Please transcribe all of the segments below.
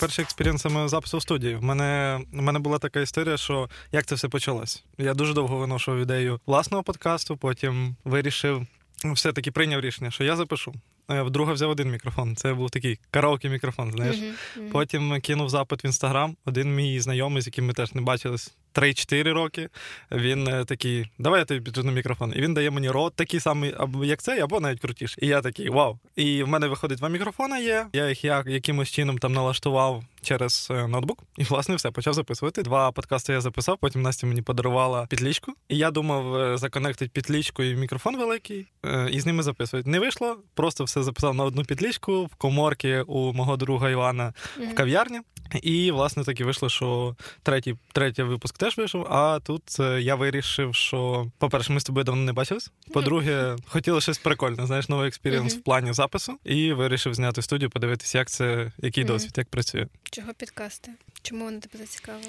перший експеріенс саме запису в студії. В мене в мене була така історія, що як це все почалось. Я дуже довго виношував ідею власного подкасту, потім вирішив. Все-таки прийняв рішення, що я запишу. Е, вдруге взяв один мікрофон. Це був такий караоке мікрофон. Знаєш, uh-huh, потім кинув запит в інстаграм. Один мій знайомий, з яким ми теж не бачились 3-4 роки. Він е, такий, давай я тобі піджену мікрофон. І він дає мені рот такий самий, або як цей, або навіть крутіший. І я такий вау. І в мене виходить два мікрофони є. Я їх як, якимось чином там налаштував через е, ноутбук. І, власне, все, почав записувати. Два подкасти я записав, потім Настя мені подарувала підлічку. І я думав е, законектити підлічку і мікрофон великий, і з ними записувати. Не вийшло, просто все записав на одну петличку в коморки у мого друга Івана в кав'ярні. І, власне, так і вийшло, що третій третій випуск теж вийшов. А тут е, я вирішив, що, по-перше, ми з тобою давно не бачились. По-друге, хотілося щось прикольне, знаєш, новий experience в плані запису. І вирішив зняти студію, подивитися, як це, який досвід, як працює. Чого подкасти? Чому вони тебе зацікавили?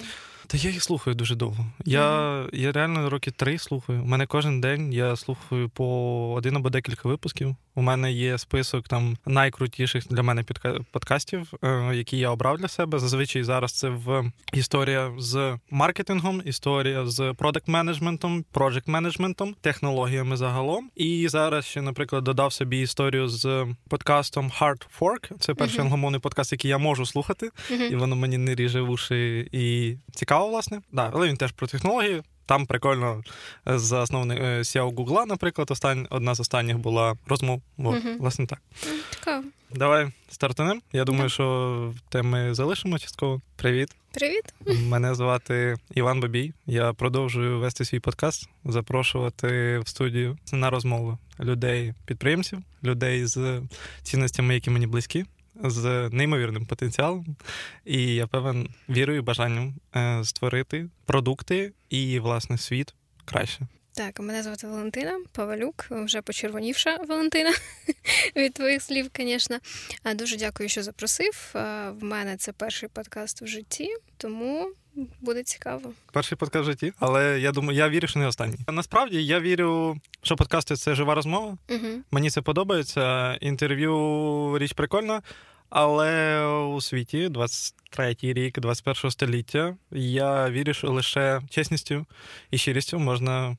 Та я їх слухаю дуже довго. Я mm-hmm. я реально роки три слухаю. У мене кожен день я слухаю по один або декілька випусків. У мене є список там найкрутіших для мене подкастів, е, які я обрав для себе. Зазвичай зараз це в історія з маркетингом, історія з продакт менеджментом, проджект менеджментом, технологіями загалом. І зараз ще, наприклад, додав собі історію з подкастом Hard Fork. Це перший mm-hmm. англомовний подкаст, який я можу слухати, mm-hmm. і воно мені не ріже в уші і цікаво, власне. Да, але він теж про технології. Там прикольно засновник SEO Гугла, наприклад, остань, одна з останніх була розмов. От, угу. Власне так. Цікаво. Давай стартанем. Я думаю, yeah. що теми залишимо частково. Привіт. Привіт. Мене звати Іван Бабій. Я продовжую вести свій подкаст, запрошувати в студію на розмови людей-підприємців, людей з цінностями, які мені близькі з неймовірним потенціалом, і я певен вірою і бажанням е, створити продукти і власне світ краще. Так, мене звати Валентина Павалюк, вже почервонівша Валентина від твоїх слів, звісно. Дуже дякую, що запросив. В мене це перший подкаст в житті, тому буде цікаво. Перший подкаст в житті, але я думаю, я вірю, що не останній. Насправді я вірю, що подкасти це жива розмова. Угу. Мені це подобається. Інтерв'ю річ прикольна. Але у світі 23-й рік, 21 століття, я вірю, що лише чесністю і щирістю можна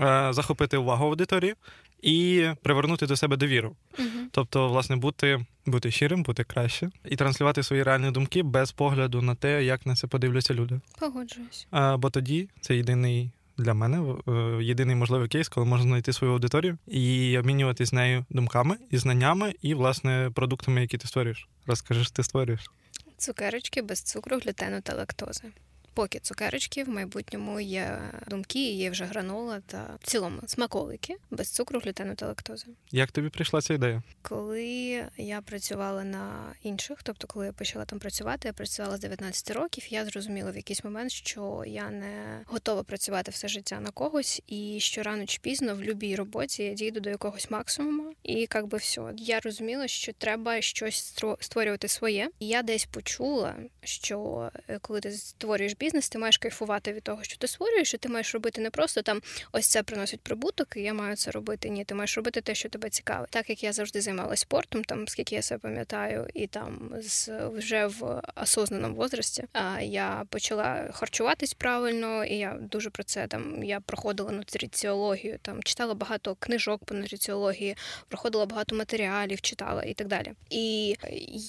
е, захопити увагу аудиторії і привернути до себе довіру. Угу. Тобто, власне, бути бути щирим, бути краще і транслювати свої реальні думки без погляду на те, як на це подивляться люди. Погоджуюсь. А, Бо тоді це єдиний для мене е, єдиний можливий кейс, коли можна знайти свою аудиторію і обмінюватися з нею думками і знаннями, і власне продуктами, які ти створюєш. Розкажи, що ти створюєш. Цукерочки без цукру, глютену та лактози поки цукерочки, в майбутньому є думки, є вже гранола та в цілому смаколики без цукру, глютену та лактози. Як тобі прийшла ця ідея? Коли я працювала на інших, тобто, коли я почала там працювати, я працювала з 19 років. Я зрозуміла в якийсь момент, що я не готова працювати все життя на когось, і що рано чи пізно в будь-якій роботі я дійду до якогось максимуму, і як би все. Я розуміла, що треба щось створювати своє. І я десь почула, що е, коли ти створюєш бізнес, ти маєш кайфувати від того, що ти створюєш, і ти маєш робити не просто там ось це приносить прибуток, і я маю це робити. Ні, ти маєш робити те, що тебе цікавить. Так як я завжди займалася спортом, там скільки я себе пам'ятаю, і там з вже в осознаному возрасті я почала харчуватись правильно, і я дуже про це там я проходила нутриціологію, там читала багато книжок по нутриціології, проходила багато матеріалів, читала і так далі. І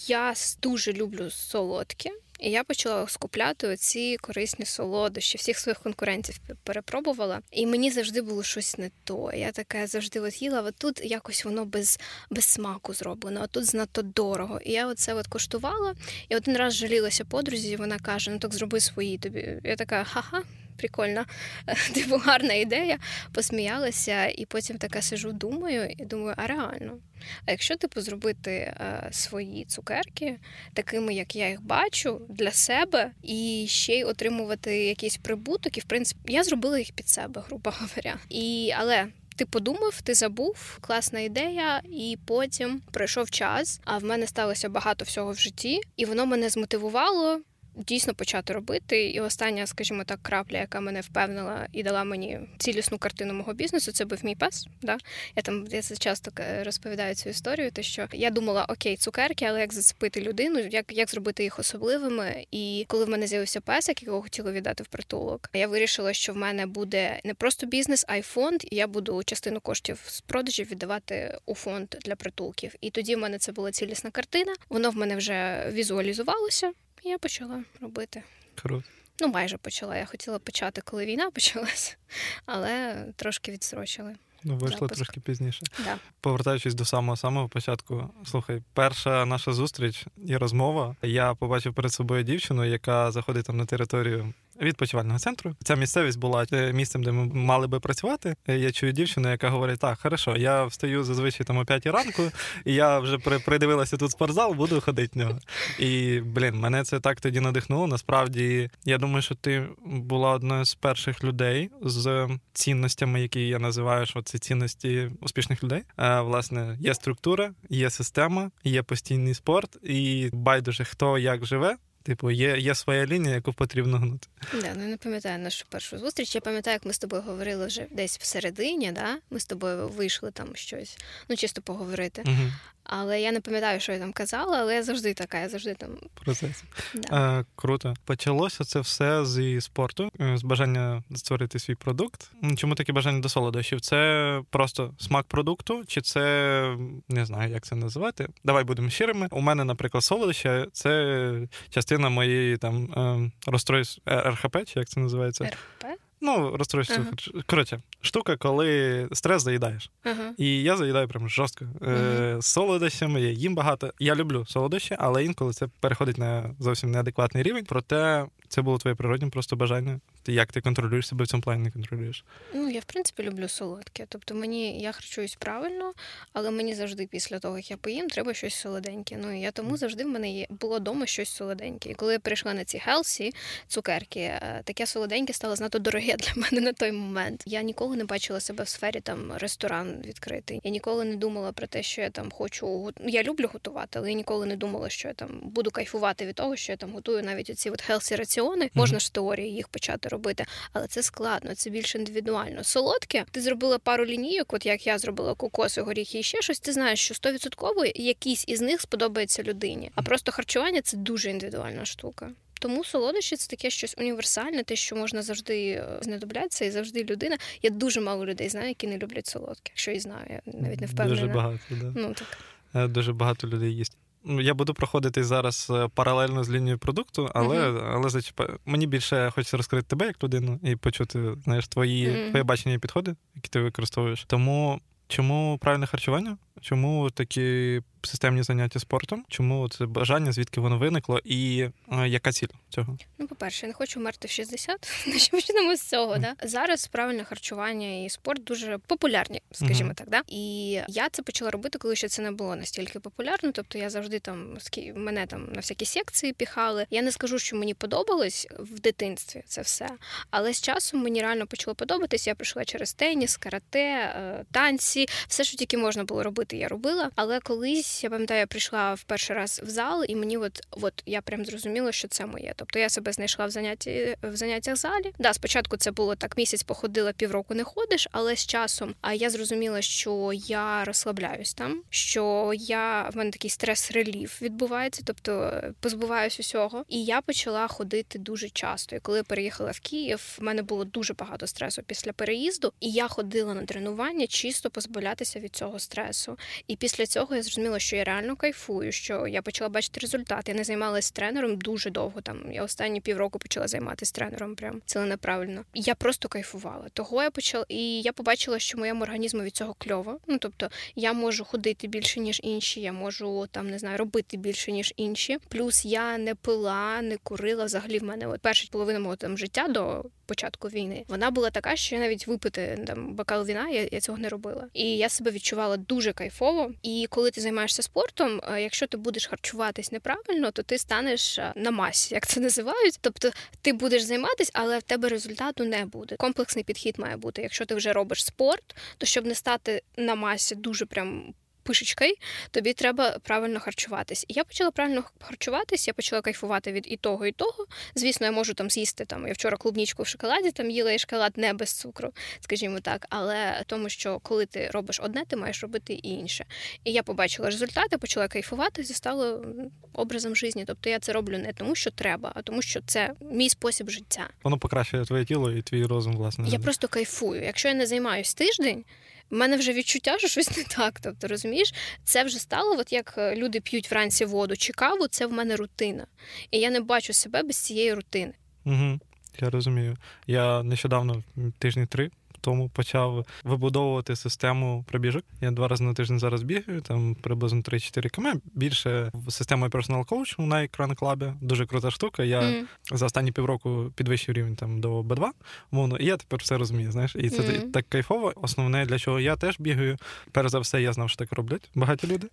я дуже люблю солодкі. І я почала скупляти оці корисні солодощі, всіх своїх конкурентів перепробувала. І мені завжди було щось не то. Я така завжди от їла, от тут якось воно без без смаку зроблено, а тут знато дорого. І я оце от коштувала, і один раз жалілася подрузі, і вона каже: Ну так зроби свої тобі. Я така, ха-ха прикольна, типу гарна ідея, посміялася, і потім така сижу, думаю, і думаю, а реально. А якщо типу зробити е, свої цукерки такими, як я їх бачу, для себе, і ще й отримувати якийсь прибуток, і в принципі я зробила їх під себе, грубо говоря. І але. Ти подумав, ти забув, класна ідея, і потім пройшов час. А в мене сталося багато всього в житті, і воно мене змотивувало дійсно почати робити. І остання, скажімо так, крапля, яка мене впевнила і дала мені цілісну картину мого бізнесу, це був мій пес. Да? Я там я це часто розповідаю цю історію, те, що я думала, окей, цукерки, але як зацепити людину, як як зробити їх особливими. І коли в мене з'явився песик, якого хотіла віддати в притулок, я вирішила, що в мене буде не просто бізнес, а й фонд, і я буду частину коштів з продажів віддавати у фонд для притулків. І тоді в мене це була цілісна картина. Воно в мене вже візуалізувалося, я почала робити. Круто. Ну, майже почала. Я хотіла почати, коли війна почалась, але трошки відсрочили. Ну, вийшло запуск. трошки пізніше. Да. Повертаючись до самого самого початку, слухай, перша наша зустріч і розмова. Я побачив перед собою дівчину, яка заходить там на територію відпочивального центру. Ця місцевість була е, місцем, де ми мали би працювати. Е, я чую дівчину, яка говорить: так, хорошо, я встаю зазвичай там о 5 ранку, і я вже придивилася тут спортзал, буду ходити в нього. І блін, мене це так тоді надихнуло. Насправді, я думаю, що ти була одною з перших людей з цінностями, які я називаю, що це цінності успішних людей. Е, власне, є структура, є система, є постійний спорт, і байдуже хто як живе. Типу, є є своя лінія, яку потрібно гнути. Да, ну не пам'ятаю нашу першу зустріч. Я пам'ятаю, як ми з тобою говорили вже десь всередині, да? ми з тобою вийшли там щось, ну чисто поговорити. Угу. Але я не пам'ятаю, що я там казала, але я завжди така, я завжди там. Процес. Да. Е, Круто. Почалося це все зі спорту, е, з бажання створити свій продукт. Чому таке бажання до солодощів? Це просто смак продукту, чи це не знаю, як це називати. Давай будемо щирими. У мене, наприклад, солодоща це частина моєї там е, розстройств е, РХП, чи як це називається? РП? Ну, розстройство. Ага. Коротше, штука, коли стрес заїдаєш. Ага. І я заїдаю прям жорстко. Ага. Е, Солодощами, я їм багато. Я люблю солодощі, але інколи це переходить на зовсім неадекватний рівень. Проте це було твоє природне просто бажання. Ти як ти контролюєш себе в цьому плані не контролюєш? Ну, я в принципі люблю солодке. Тобто мені я харчуюсь правильно, але мені завжди після того, як я поїм, треба щось солоденьке. Ну і я тому завжди в мене є було вдома щось солоденьке. І коли я прийшла на ці хелсі цукерки, е, таке солоденьке стало знато дороге для мене на той момент. Я ніколи не бачила себе в сфері там ресторан відкритий. Я ніколи не думала про те, що я там хочу. Я люблю готувати, але я ніколи не думала, що я там буду кайфувати від того, що я там готую навіть оці от хелсі раціони. Можна ж теорії їх почати робити, але це складно, це більш індивідуально. Солодке, ти зробила пару лінійок, от як я зробила кокоси, горіхи і ще щось. Ти знаєш, що стовідсотково якийсь із них сподобається людині. А просто харчування це дуже індивідуальна штука. Тому солодощі це таке щось універсальне, те, що можна завжди е, знадоблятися, і завжди людина. Я дуже мало людей знаю, які не люблять солодке. Якщо і знаю, я навіть не впевнена. Дуже багато, да. Ну так. Е, дуже багато людей їсть. Ну, я буду проходити зараз е, паралельно з лінією продукту, але uh-huh. але зачіпаю. Мені більше хочеться розкрити тебе як людину і почути знаєш, твої uh-huh. твоє бачення і підходи, які ти використовуєш. Тому чому правильне харчування? Чому такі системні заняття спортом? Чому це бажання, звідки воно виникло, і а, яка ціль цього? Ну, по-перше, я не хочу вмерти в 60, почнемо з цього. Mm. Да? Зараз правильне харчування і спорт дуже популярні, скажімо mm-hmm. так. Да? І я це почала робити, коли ще це не було настільки популярно. Тобто я завжди там мене там на всякі секції піхали. Я не скажу, що мені подобалось в дитинстві це все, але з часом мені реально почало подобатись. Я прийшла через теніс, карате, е, танці, все, що тільки можна було робити, я робила. Але колись я пам'ятаю, я прийшла в перший раз в зал, і мені от от я прям зрозуміла, що це моє. Тобто я себе знайшла в занятті в заняттях залі. Да, спочатку це було так: місяць походила, півроку не ходиш, але з часом а я зрозуміла, що я розслабляюсь там, що я в мене такий стрес-реліф відбувається, тобто позбуваюсь усього. І я почала ходити дуже часто. І коли я переїхала в Київ, в мене було дуже багато стресу після переїзду, і я ходила на тренування, чисто позбавлятися від цього стресу. І після цього я зрозуміла, що я реально кайфую, що я почала бачити результати. Я не займалася тренером дуже довго. Там я останні півроку почала займатися тренером, прям ціленаправленно. Я просто кайфувала. Того я почала, і я побачила, що моєму організму від цього кльово. Ну тобто я можу ходити більше ніж інші, я можу там не знаю робити більше ніж інші. Плюс я не пила, не курила. Взагалі в мене от перша половина мого там життя до початку війни. Вона була така, що я навіть випити там бокал віна, я, я цього не робила. І я себе відчувала дуже кайфово. І коли ти займаєшся спортом, е, якщо ти будеш харчуватись неправильно, то ти станеш е, на масі, як це називають. Тобто ти будеш займатися, але в тебе результату не буде. Комплексний підхід має бути. Якщо ти вже робиш спорт, то щоб не стати на масі дуже прям пишечкою, тобі треба правильно харчуватись. І я почала правильно харчуватись, я почала кайфувати від і того, і того. Звісно, я можу там з'їсти там. Я вчора клубнічку в шоколаді там їла і шоколад не без цукру, скажімо так. Але тому, що коли ти робиш одне, ти маєш робити і інше. І я побачила результати, почала кайфувати, і стало образом житті. Тобто я це роблю не тому, що треба, а тому, що це мій спосіб життя. Воно покращує твоє тіло і твій розум, власне. Я просто кайфую. Якщо я не займаюсь тиждень, в мене вже відчуття, що щось не так. Тобто, розумієш, це вже стало, от як е, люди п'ють вранці воду чи каву, це в мене рутина. І я не бачу себе без цієї рутини. Угу, Я розумію. Я нещодавно тижні три тому почав вибудовувати систему пробіжок. Я два рази на тиждень зараз бігаю, там приблизно 3-4 км. Більше системою Personal Coach на екран клабі. Дуже крута штука. Я mm. за останні півроку підвищив рівень там до Б2, умовно, і я тепер все розумію. Знаєш, і це mm. так кайфово. Основне для чого я теж бігаю. Перш за все, я знав, що так роблять багаті люди.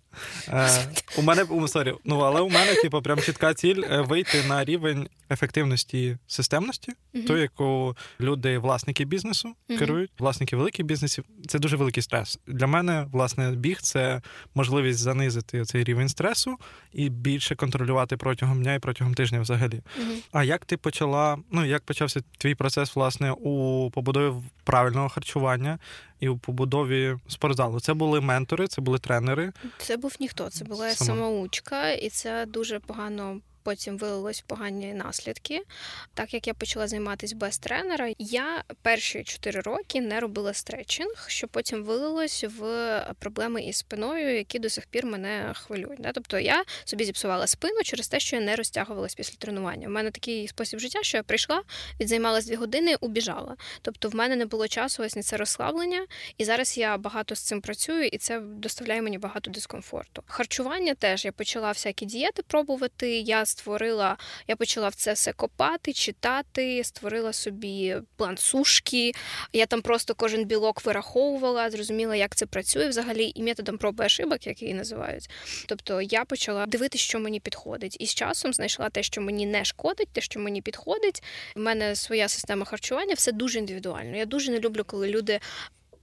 Е, У мене у sorry, ну але у мене, типу, прям чітка ціль е, вийти на рівень ефективності системності, mm-hmm. ту, яку люди, власники бізнесу, керують, власники великих бізнесів. Це дуже великий стрес. Для мене, власне, біг це можливість занизити цей рівень стресу і більше контролювати протягом дня і протягом тижня взагалі. Mm-hmm. А як ти почала, ну як почався твій процес, власне, у побудові правильного харчування? І у побудові спортзалу це були ментори, це були тренери. Це був ніхто, це була Сама. самоучка, і це дуже погано потім вилилось погані наслідки. Так як я почала займатися без тренера, я перші 4 роки не робила стретчинг, що потім вилилось в проблеми із спиною, які до сих пір мене хвилюють. Тобто я собі зіпсувала спину через те, що я не розтягувалась після тренування. У мене такий спосіб життя, що я прийшла, відзаймалась дві години, убіжала. Тобто, в мене не було часу ось на це розслаблення, і зараз я багато з цим працюю, і це доставляє мені багато дискомфорту. Харчування теж я почала всякі дієти пробувати. Я створила, я почала в це все копати, читати, створила собі план сушки. Я там просто кожен білок вираховувала, зрозуміла, як це працює взагалі, і методом проби ошибок, як її називають. Тобто я почала дивитися, що мені підходить, і з часом знайшла те, що мені не шкодить, те, що мені підходить. У мене своя система харчування, все дуже індивідуально. Я дуже не люблю, коли люди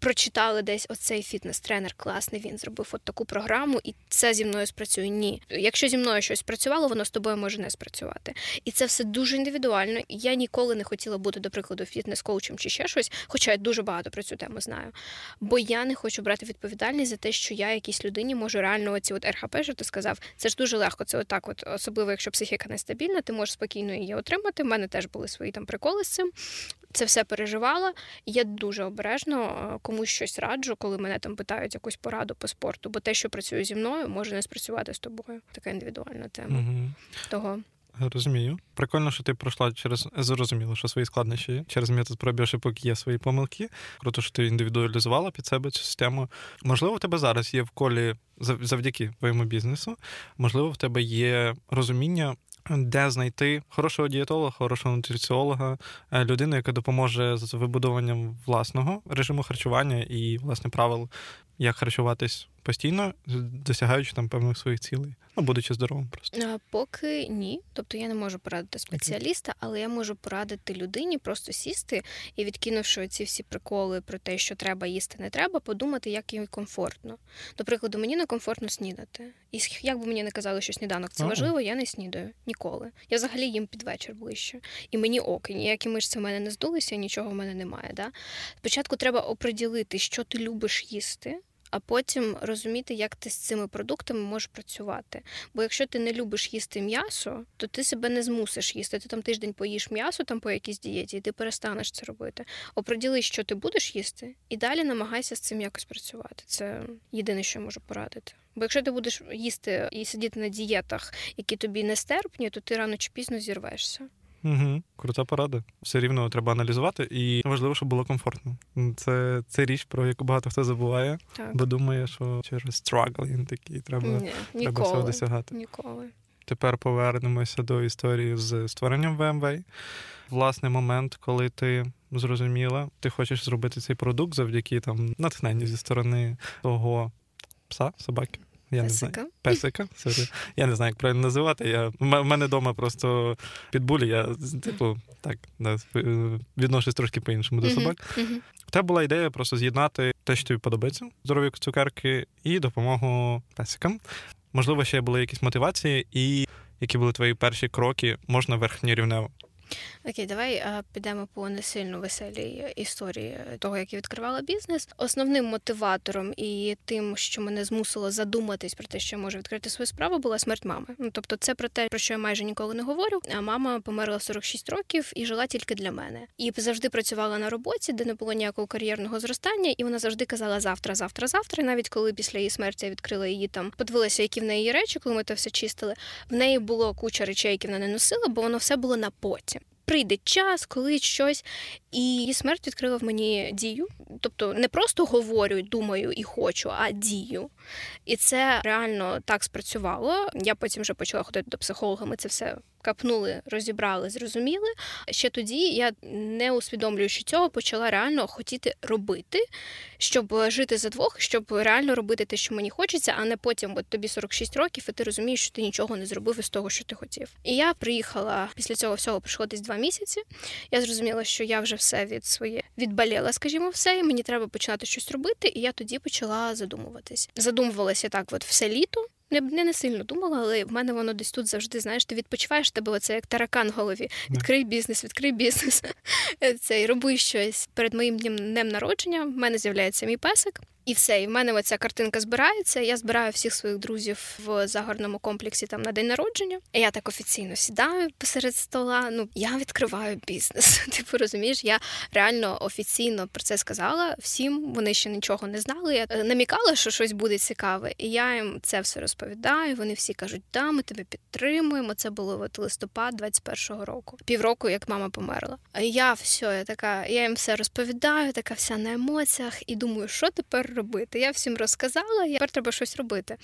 прочитали десь оцей фітнес-тренер класний, він зробив от таку програму, і це зі мною спрацює. Ні. Якщо зі мною щось працювало, воно з тобою може не спрацювати. І це все дуже індивідуально. Я ніколи не хотіла бути, до прикладу, фітнес-коучем чи ще щось, хоча я дуже багато про цю тему знаю. Бо я не хочу брати відповідальність за те, що я якійсь людині можу реально оці от РХП, що ти сказав, це ж дуже легко. Це отак, от особливо, якщо психіка нестабільна, ти можеш спокійно її отримати. У мене теж були свої там приколи з цим це все переживала. Я дуже обережно е, комусь щось раджу, коли мене там питають якусь пораду по спорту, бо те, що працює зі мною, може не спрацювати з тобою. Така індивідуальна тема. Угу. Того. Розумію. Прикольно, що ти пройшла через зрозуміло, що свої складнощі є. через метод пробіжок є свої помилки. Круто, що ти індивідуалізувала під себе цю систему. Можливо, в тебе зараз є в колі завдяки твоєму бізнесу. Можливо, в тебе є розуміння, де знайти хорошого дієтолога, хорошого нутриціолога, е, людину, яка допоможе з вибудованням власного режиму харчування і власне правил, як харчуватись постійно, досягаючи там певних своїх цілей, ну будучи здоровим, просто поки ні. Тобто я не можу порадити спеціаліста, але я можу порадити людині просто сісти і, відкинувши ці всі приколи про те, що треба їсти, не треба, подумати, як їй комфортно. До прикладу, мені не комфортно снідати. І як би мені не казали, що сніданок це важливо, я не снідаю ніколи. Я взагалі їм під вечір ближче. І мені ок, ніякі мишці в мене не здулися, нічого в мене немає. Да? Спочатку треба оприділити, що ти любиш їсти а потім розуміти, як ти з цими продуктами можеш працювати. Бо якщо ти не любиш їсти м'ясо, то ти себе не змусиш їсти. Ти там тиждень поїш м'ясо там по якійсь дієті, і ти перестанеш це робити. Оприділи, що ти будеш їсти, і далі намагайся з цим якось працювати. Це єдине, що я можу порадити. Бо якщо ти будеш їсти і сидіти на дієтах, які тобі не стерпні, то ти рано чи пізно зірвешся. Угу, Крута порада. Все рівно треба аналізувати, і важливо, щоб було комфортно. Це це річ, про яку багато хто забуває, так. бо думає, що через struggling такий треба, Ні, треба все досягати. Ніколи. Тепер повернемося до історії з створенням ВМВ. Власне, момент, коли ти зрозуміла, ти хочеш зробити цей продукт завдяки там натхненню зі сторони того пса, собаки. Я Песика. не знаю. Песика. Sorry. Я не знаю, як правильно називати. Я... В мене вдома просто пітбулі, я, типу, так, да, відношусь трошки по-іншому до собак. Тебе була ідея просто з'єднати те, що тобі подобається, здорові цукерки, і допомогу песикам. Можливо, ще були якісь мотивації, і які були твої перші кроки, можна верхньорівнево. Окей, давай підемо по не сильно веселій історії того, як я відкривала бізнес. Основним мотиватором і тим, що мене змусило задуматись про те, що я можу відкрити свою справу, була смерть мами. Ну тобто, це про те, про що я майже ніколи не говорю. А мама померла в 46 років і жила тільки для мене. І завжди працювала на роботі, де не було ніякого кар'єрного зростання, і вона завжди казала завтра, завтра, завтра. І навіть коли після її смерті я відкрила її там, подивилася, які в неї речі, коли ми це все чистили. В неї було куча речей, які вона не носила, бо воно все було на потім прийде час, коли щось. І смерть відкрила в мені дію. Тобто не просто говорю, думаю і хочу, а дію. І це реально так спрацювало. Я потім вже почала ходити до психолога. Ми це все капнули, розібрали, зрозуміли. Ще тоді я, не усвідомлюючи цього, почала реально хотіти робити, щоб жити за двох, щоб реально робити те, що мені хочеться, а не потім, от тобі 46 років, і ти розумієш, що ти нічого не зробив із того, що ти хотів. І я приїхала після цього всього пройшло десь два місяці. Я зрозуміла, що я вже все від своє відболіла, скажімо, все, і мені треба починати щось робити. І я тоді почала задумуватись. Задумувалася так, от все літо. Не не, не сильно думала, але в мене воно десь тут завжди, знаєш, ти відпочиваєш тебе, оце як таракан в голові. Відкрий бізнес, відкрий бізнес. Це і роби щось перед моїм днем народження. В мене з'являється мій песик. І все, і в мене оця картинка збирається. Я збираю всіх своїх друзів в загорному комплексі там на день народження. Я так офіційно сідаю посеред стола. Ну я відкриваю бізнес. Типу розумієш, я реально офіційно про це сказала всім. Вони ще нічого не знали. Я е, намікала, що щось буде цікаве, і я їм це все розповідаю. Вони всі кажуть, да, ми тебе підтримуємо. Це було от листопад 21-го року, півроку, як мама померла. А я все, я така, я їм все розповідаю, така вся на емоціях, і думаю, що тепер робити. Я всім розказала, я тепер треба щось робити.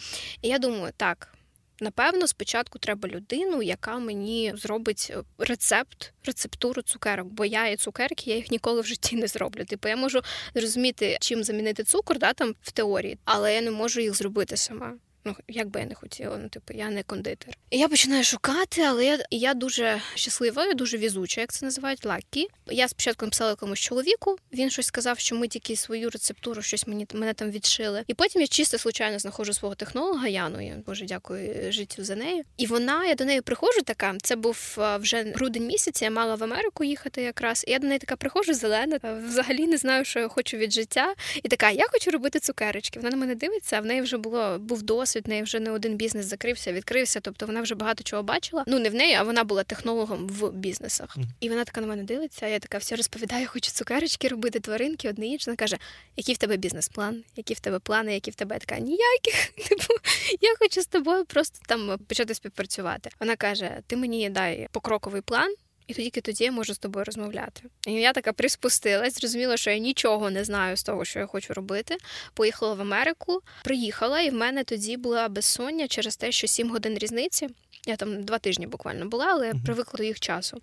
І я думаю, так. Напевно, спочатку треба людину, яка мені зробить е, рецепт, рецептуру цукерок, бо я і цукерки, я їх ніколи в житті не зроблю. Типу, я можу зрозуміти, чим замінити цукор, да, там в теорії, але я не можу їх зробити сама. Ну, як би я не хотіла, ну типу, я не кондитер. І я починаю шукати, але я я дуже щаслива, я дуже візуча, як це називають, лакі. Я спочатку написала якомусь чоловіку. Він щось сказав, що ми тільки свою рецептуру, щось мені мене там відшили. І потім я чисто случайно знаходжу свого технолога Яну. Я боже дякую життю за нею. І вона, я до неї приходжу така. Це був вже грудень місяць. Я мала в Америку їхати якраз. І я до неї така приходжу, зелена. Взагалі не знаю, що я хочу від життя. І така, я хочу робити цукерочки. Вона на мене дивиться, а в неї вже було був досвід досвід, в неї вже не один бізнес закрився, відкрився. Тобто вона вже багато чого бачила. Ну не в неї, а вона була технологом в бізнесах. І вона така на мене дивиться. а Я така все розповідаю, хочу цукерочки робити, тваринки, одне інше. Вона каже: який в тебе бізнес-план, які в тебе плани, які в тебе я така ніяких. Типу, я хочу з тобою просто там почати співпрацювати. Вона каже: Ти мені дай покроковий план. І тільки тоді я можу з тобою розмовляти. І я така приспустилась, зрозуміла, що я нічого не знаю з того, що я хочу робити. Поїхала в Америку, приїхала, і в мене тоді була безсоння через те, що сім годин різниці. Я там два тижні буквально була, але uh-huh. привикла до їх часу.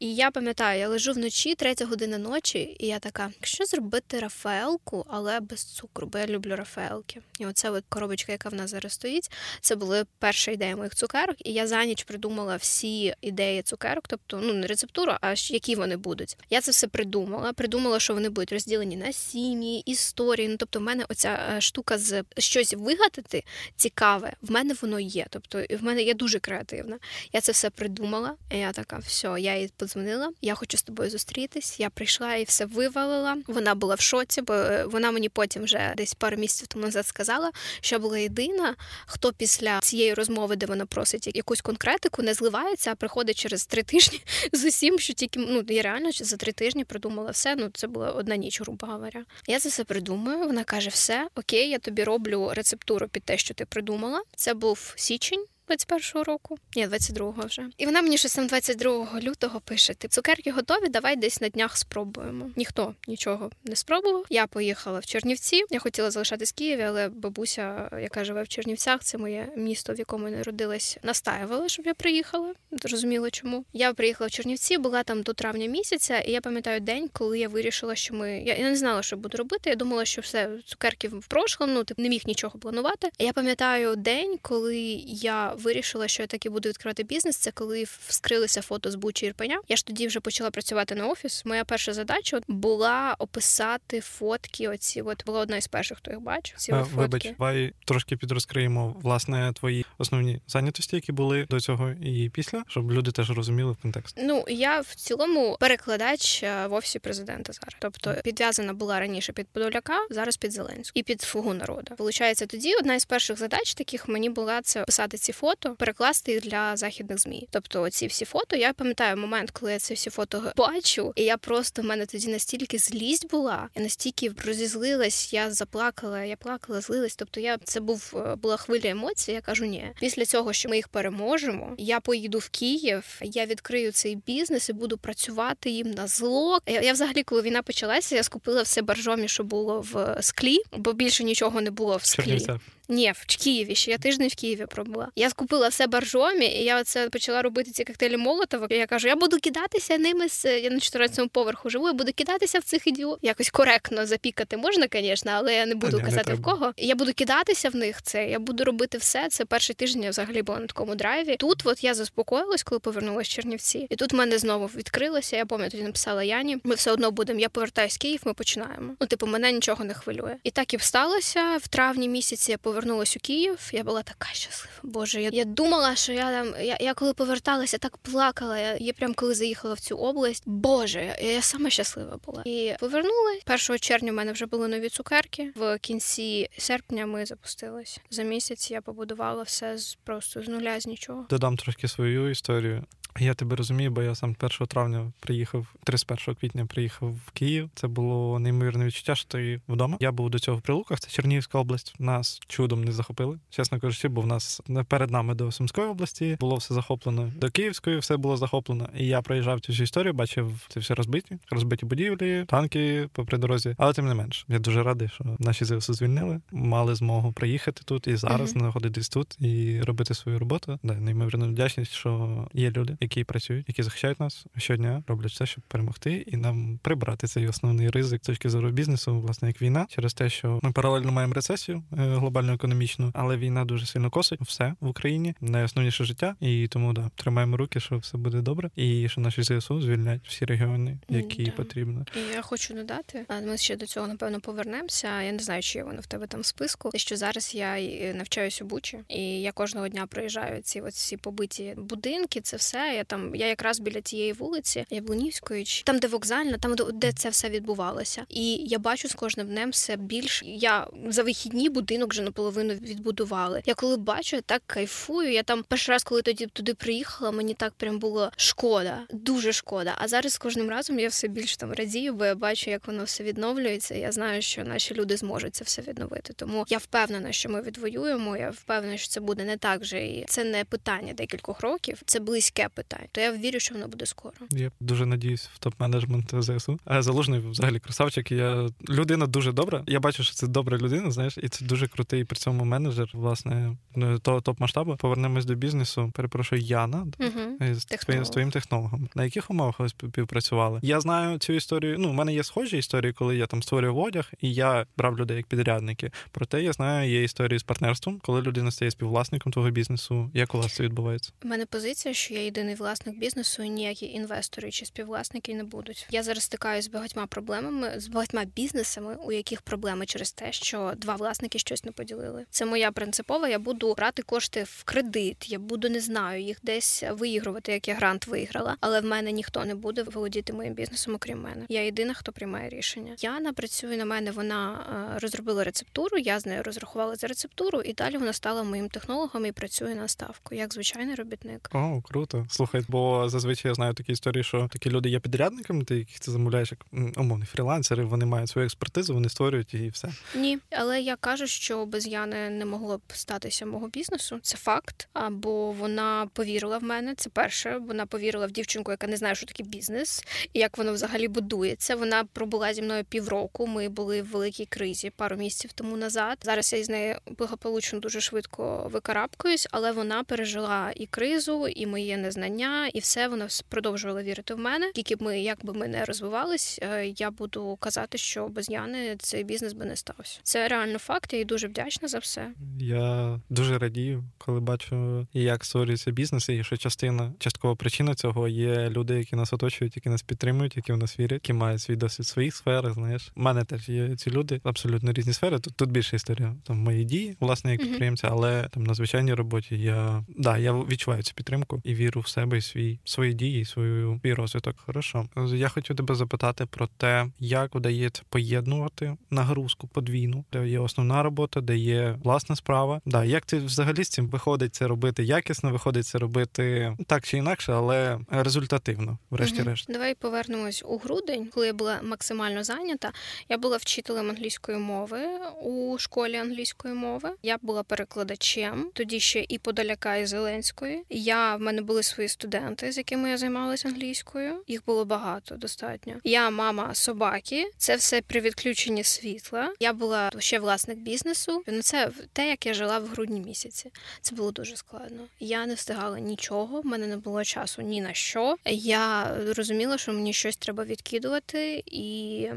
І я пам'ятаю, я лежу вночі, третя година ночі, і я така: якщо зробити рафаелку, але без цукру, бо я люблю рафаелки. І оце от коробочка, яка в нас зараз стоїть, це була перша ідея моїх цукерок. І я за ніч придумала всі ідеї цукерок, тобто ну не рецептуру, а які вони будуть. Я це все придумала. Придумала, що вони будуть розділені на сім'ї, історії. Ну тобто, в мене оця е, штука з щось вигадати цікаве. В мене воно є. Тобто, в мене я дуже креативна. Я це все придумала. і Я така, все, я її подзвонила. Я хочу з тобою зустрітись. Я прийшла і все вивалила. Вона була в шоці, бо е, вона мені потім вже десь пару місяців тому назад сказала, що була єдина, хто після цієї розмови, де вона просить якусь конкретику, не зливається, а приходить через три тижні з усім, що тільки ну я реально за три тижні придумала все. Ну це була одна ніч, грубо говоря. Я це все придумаю. Вона каже: все окей, я тобі роблю рецептуру під те, що ти придумала. Це був січень. 21-го року. Ні, 22-го вже. І вона мені щось там 22 лютого пише: Ти цукерки готові? Давай десь на днях спробуємо. Ніхто нічого не спробував. Я поїхала в Чернівці. Я хотіла залишатись в Києві, але бабуся, яка живе в Чернівцях, це моє місто, в якому я народилась, настаювала, щоб я приїхала. Зрозуміло, чому я приїхала в Чернівці, була там до травня місяця, і я пам'ятаю день, коли я вирішила, що ми я, не знала, що буду робити. Я думала, що все цукерки в прошлому, ну тип не міг нічого планувати. Я пам'ятаю день, коли я вирішила, що я таки буду відкривати бізнес. Це коли вскрилися фото з Бучі Ірпеня. Я ж тоді вже почала працювати на офіс. Моя перша задача була описати фотки. Оці от була одна із перших, хто їх бачив. Ці А, Вибач, фотки. давай трошки підрозкриємо власне твої основні зайнятості, які були до цього і після, щоб люди теж розуміли в контекст. Ну я в цілому перекладач е, в офісі президента зараз. Тобто підв'язана була раніше під Подоляка, зараз під Зеленську і під Слугу народу. Получається, тоді одна із перших задач таких мені була це писати ці фото, перекласти їх для західних змі. Тобто, ці всі фото. Я пам'ятаю момент, коли я ці всі фото бачу, і я просто в мене тоді настільки злість була, я настільки розізлилась, я заплакала, я плакала, злилась. Тобто, я це був е, була хвиля емоцій. Я кажу, ні, після цього, що ми їх переможемо, я поїду в Київ, я відкрию цей бізнес і буду працювати їм на зло. Я, я взагалі, коли війна почалася, я скупила все боржомі, що було в склі, бо більше нічого не було в склі. Чернівцях. Ні, в Києві ще я тиждень в Києві пробула. Я скупила все боржомі, і я оце почала робити ці коктейлі Молотова. І Я кажу, я буду кидатися ними з я на 14 поверху живу. Я буду кидатися в цих ідіот. Якось коректно запікати можна, звісно, але я не буду не казати в кого. Я буду кидатися в них. Це я буду робити все. Це перший тиждень я взагалі була на такому драйві. Тут от я заспокоїлась, коли повернулася з Чернівці, і тут в мене знову відкрилося. Я пам'ятаю, тоді написала Яні. Ми все одно будемо. Я повертаюсь в Київ. Ми починаємо. Ну, типу, мене нічого не хвилює. І так і сталося. В травні місяці я повернулась у Київ. Я була така щаслива. Боже, я, я думала, що я там. Я, я коли поверталася, так плакала. Я, я прям коли заїхала в цю область. Боже, я, я сама щаслива була. І повернулась. 1 червня в мене вже були нові цукерки. В кінці серпня ми запустились. За місяць я побудувала все з просто з нуля з нічого. Додам трошки свою історію. Я тебе розумію, бо я сам 1 травня приїхав, 31 квітня приїхав в Київ. Це було неймовірне відчуття, що ти вдома. Я був до цього в Прилуках, це Чернігівська область. Нас чудом не захопили. Чесно кажучи, бо в нас не перед нами до Сумської області було все захоплено. До Київської все було захоплено. І я проїжджав цю всю історію, бачив це все розбиті, розбиті будівлі, танки попри дорозі. Але тим не менш, я дуже радий, що наші ЗСУ звільнили, мали змогу приїхати тут і зараз Мгм. знаходитись тут і робити свою роботу. Да, неймовірно вдячність, що є люди, які працюють, які захищають нас щодня, роблять все, щоб перемогти і нам прибрати цей основний ризик з точки зору бізнесу, власне, як війна, через те, що ми паралельно маємо рецесію е, глобальну економічну, але війна дуже сильно косить все в Україні, найосновніше життя. І тому да, тримаємо руки, що все буде добре, і що наші ЗСУ звільнять всі регіони, які Да. потрібно. І я хочу додати, а ми ще до цього напевно повернемося. Я не знаю, чи є воно в тебе там в списку. Що зараз я й навчаюся у Бучі, і я кожного дня проїжджаю ці всі побиті будинки. Це все. Я там, я якраз біля тієї вулиці Яблунівської, чи там, де вокзальна, там де- де це все відбувалося. І я бачу з кожним днем все більш. Я за вихідні будинок вже наполовину відбудували. Я коли бачу, я так кайфую. Я там перший раз, коли тоді туди приїхала, мені так прям було шкода, дуже шкода. А зараз з кожним разом я все більш там радію, бо я бачу, як воно все відновлюється. Я знаю, що наші люди зможуть це все відновити. Тому я впевнена, що ми відвоюємо. Я впевнена, що це буде не так же. І це не питання декількох років, це близьке питання. То я вірю, що воно буде скоро. Я дуже надіюсь в топ-менеджмент ЗСУ. А залужний взагалі красавчик. Я людина дуже добра. Я бачу, що це добра людина, знаєш, і це дуже крутий при цьому менеджер, власне, ну, того топ-масштабу. Повернемось до бізнесу. Перепрошую, Яна. Угу. З твоїм, з твоїм технологом. На яких умовах ви співпрацювали? Я знаю цю історію. Ну, у мене є схожі історії, коли я там створював одяг, і я брав людей як підрядники. Проте я знаю, є історії з партнерством, коли людина стає співвласником твого бізнесу. Як у вас це відбувається? У мене позиція, що я єдиний власник бізнесу, і ніякі інвестори чи співвласники не будуть. Я зараз стикаюся з багатьма проблемами, з багатьма бізнесами, у яких проблеми через те, що два власники щось не поділили. Це моя принципова. Я буду брати кошти в кредит. Я буду не знаю їх десь виігрувати, як я грант виграла. Але в мене ніхто не буде володіти моїм бізнесом, окрім мене. Я єдина, хто приймає рішення. Яна працює на мене. Вона е, розробила рецептуру. Я з нею розрахувала за рецептуру, і далі вона стала моїм технологом і працює на ставку, як звичайний робітник. О, круто. Слухай, бо зазвичай я знаю такі історії, що такі люди є підрядниками, ти яких ти замовляєш як умовні фрілансери, вони мають свою експертизу, вони створюють і все. Ні, але я кажу, що без Яни не могло б статися мого бізнесу. Це факт. Або вона повірила в мене. Це перше. Вона повірила в дівчинку, яка не знає, що таке бізнес і як воно взагалі будується. Вона пробула зі мною півроку. Ми були в великій кризі пару місяців тому назад. Зараз я із нею благополучно дуже швидко викарабкуюсь, але вона пережила і кризу, і моє незнання, і все вона продовжувала вірити в мене. Тільки б ми, як би ми не розвивались, е, я буду казати, що без Яни цей бізнес би не стався. Це реально факт. Я їй дуже вдячна за все. Я дуже радію, коли бачу, як створюється бізнес, і що частина часткова причина цього є люди, які нас оточують, які нас підтримують, які в нас вірять, які мають свій досвід в своїх сферах. Знаєш, У мене теж є ці люди, абсолютно різні сфери. Тут тут більше історія там мої дії, власне, як підприємця, але там на звичайній роботі я да, я відчуваю цю підтримку і віру в себе і свій свої дії, і свою свій розвиток. Хорошо. Я хотів тебе запитати про те, як вдається поєднувати нагрузку подвійну, де є основна робота, де є власна справа. Да, як ти взагалі з цим виходить це робити якісно, виходить це робити так чи інакше, але результативно, врешті-решт. Угу. Давай повернемось у грудень, коли я була максимально зайнята. Я була вчителем англійської мови у школі англійської мови. Я була перекладачем, тоді ще і Подоляка, і Зеленської. Я в мене були свої студенти, з якими я займалася англійською. Їх було багато достатньо. Я мама собаки. Це все при відключенні світла. Я була ще власник бізнесу. Ну це те, як я жила в грудні місяці. Це було дуже складно. Я не встигала нічого. в мене не було часу ні на що. Я розуміла, що мені щось треба відкидувати. І,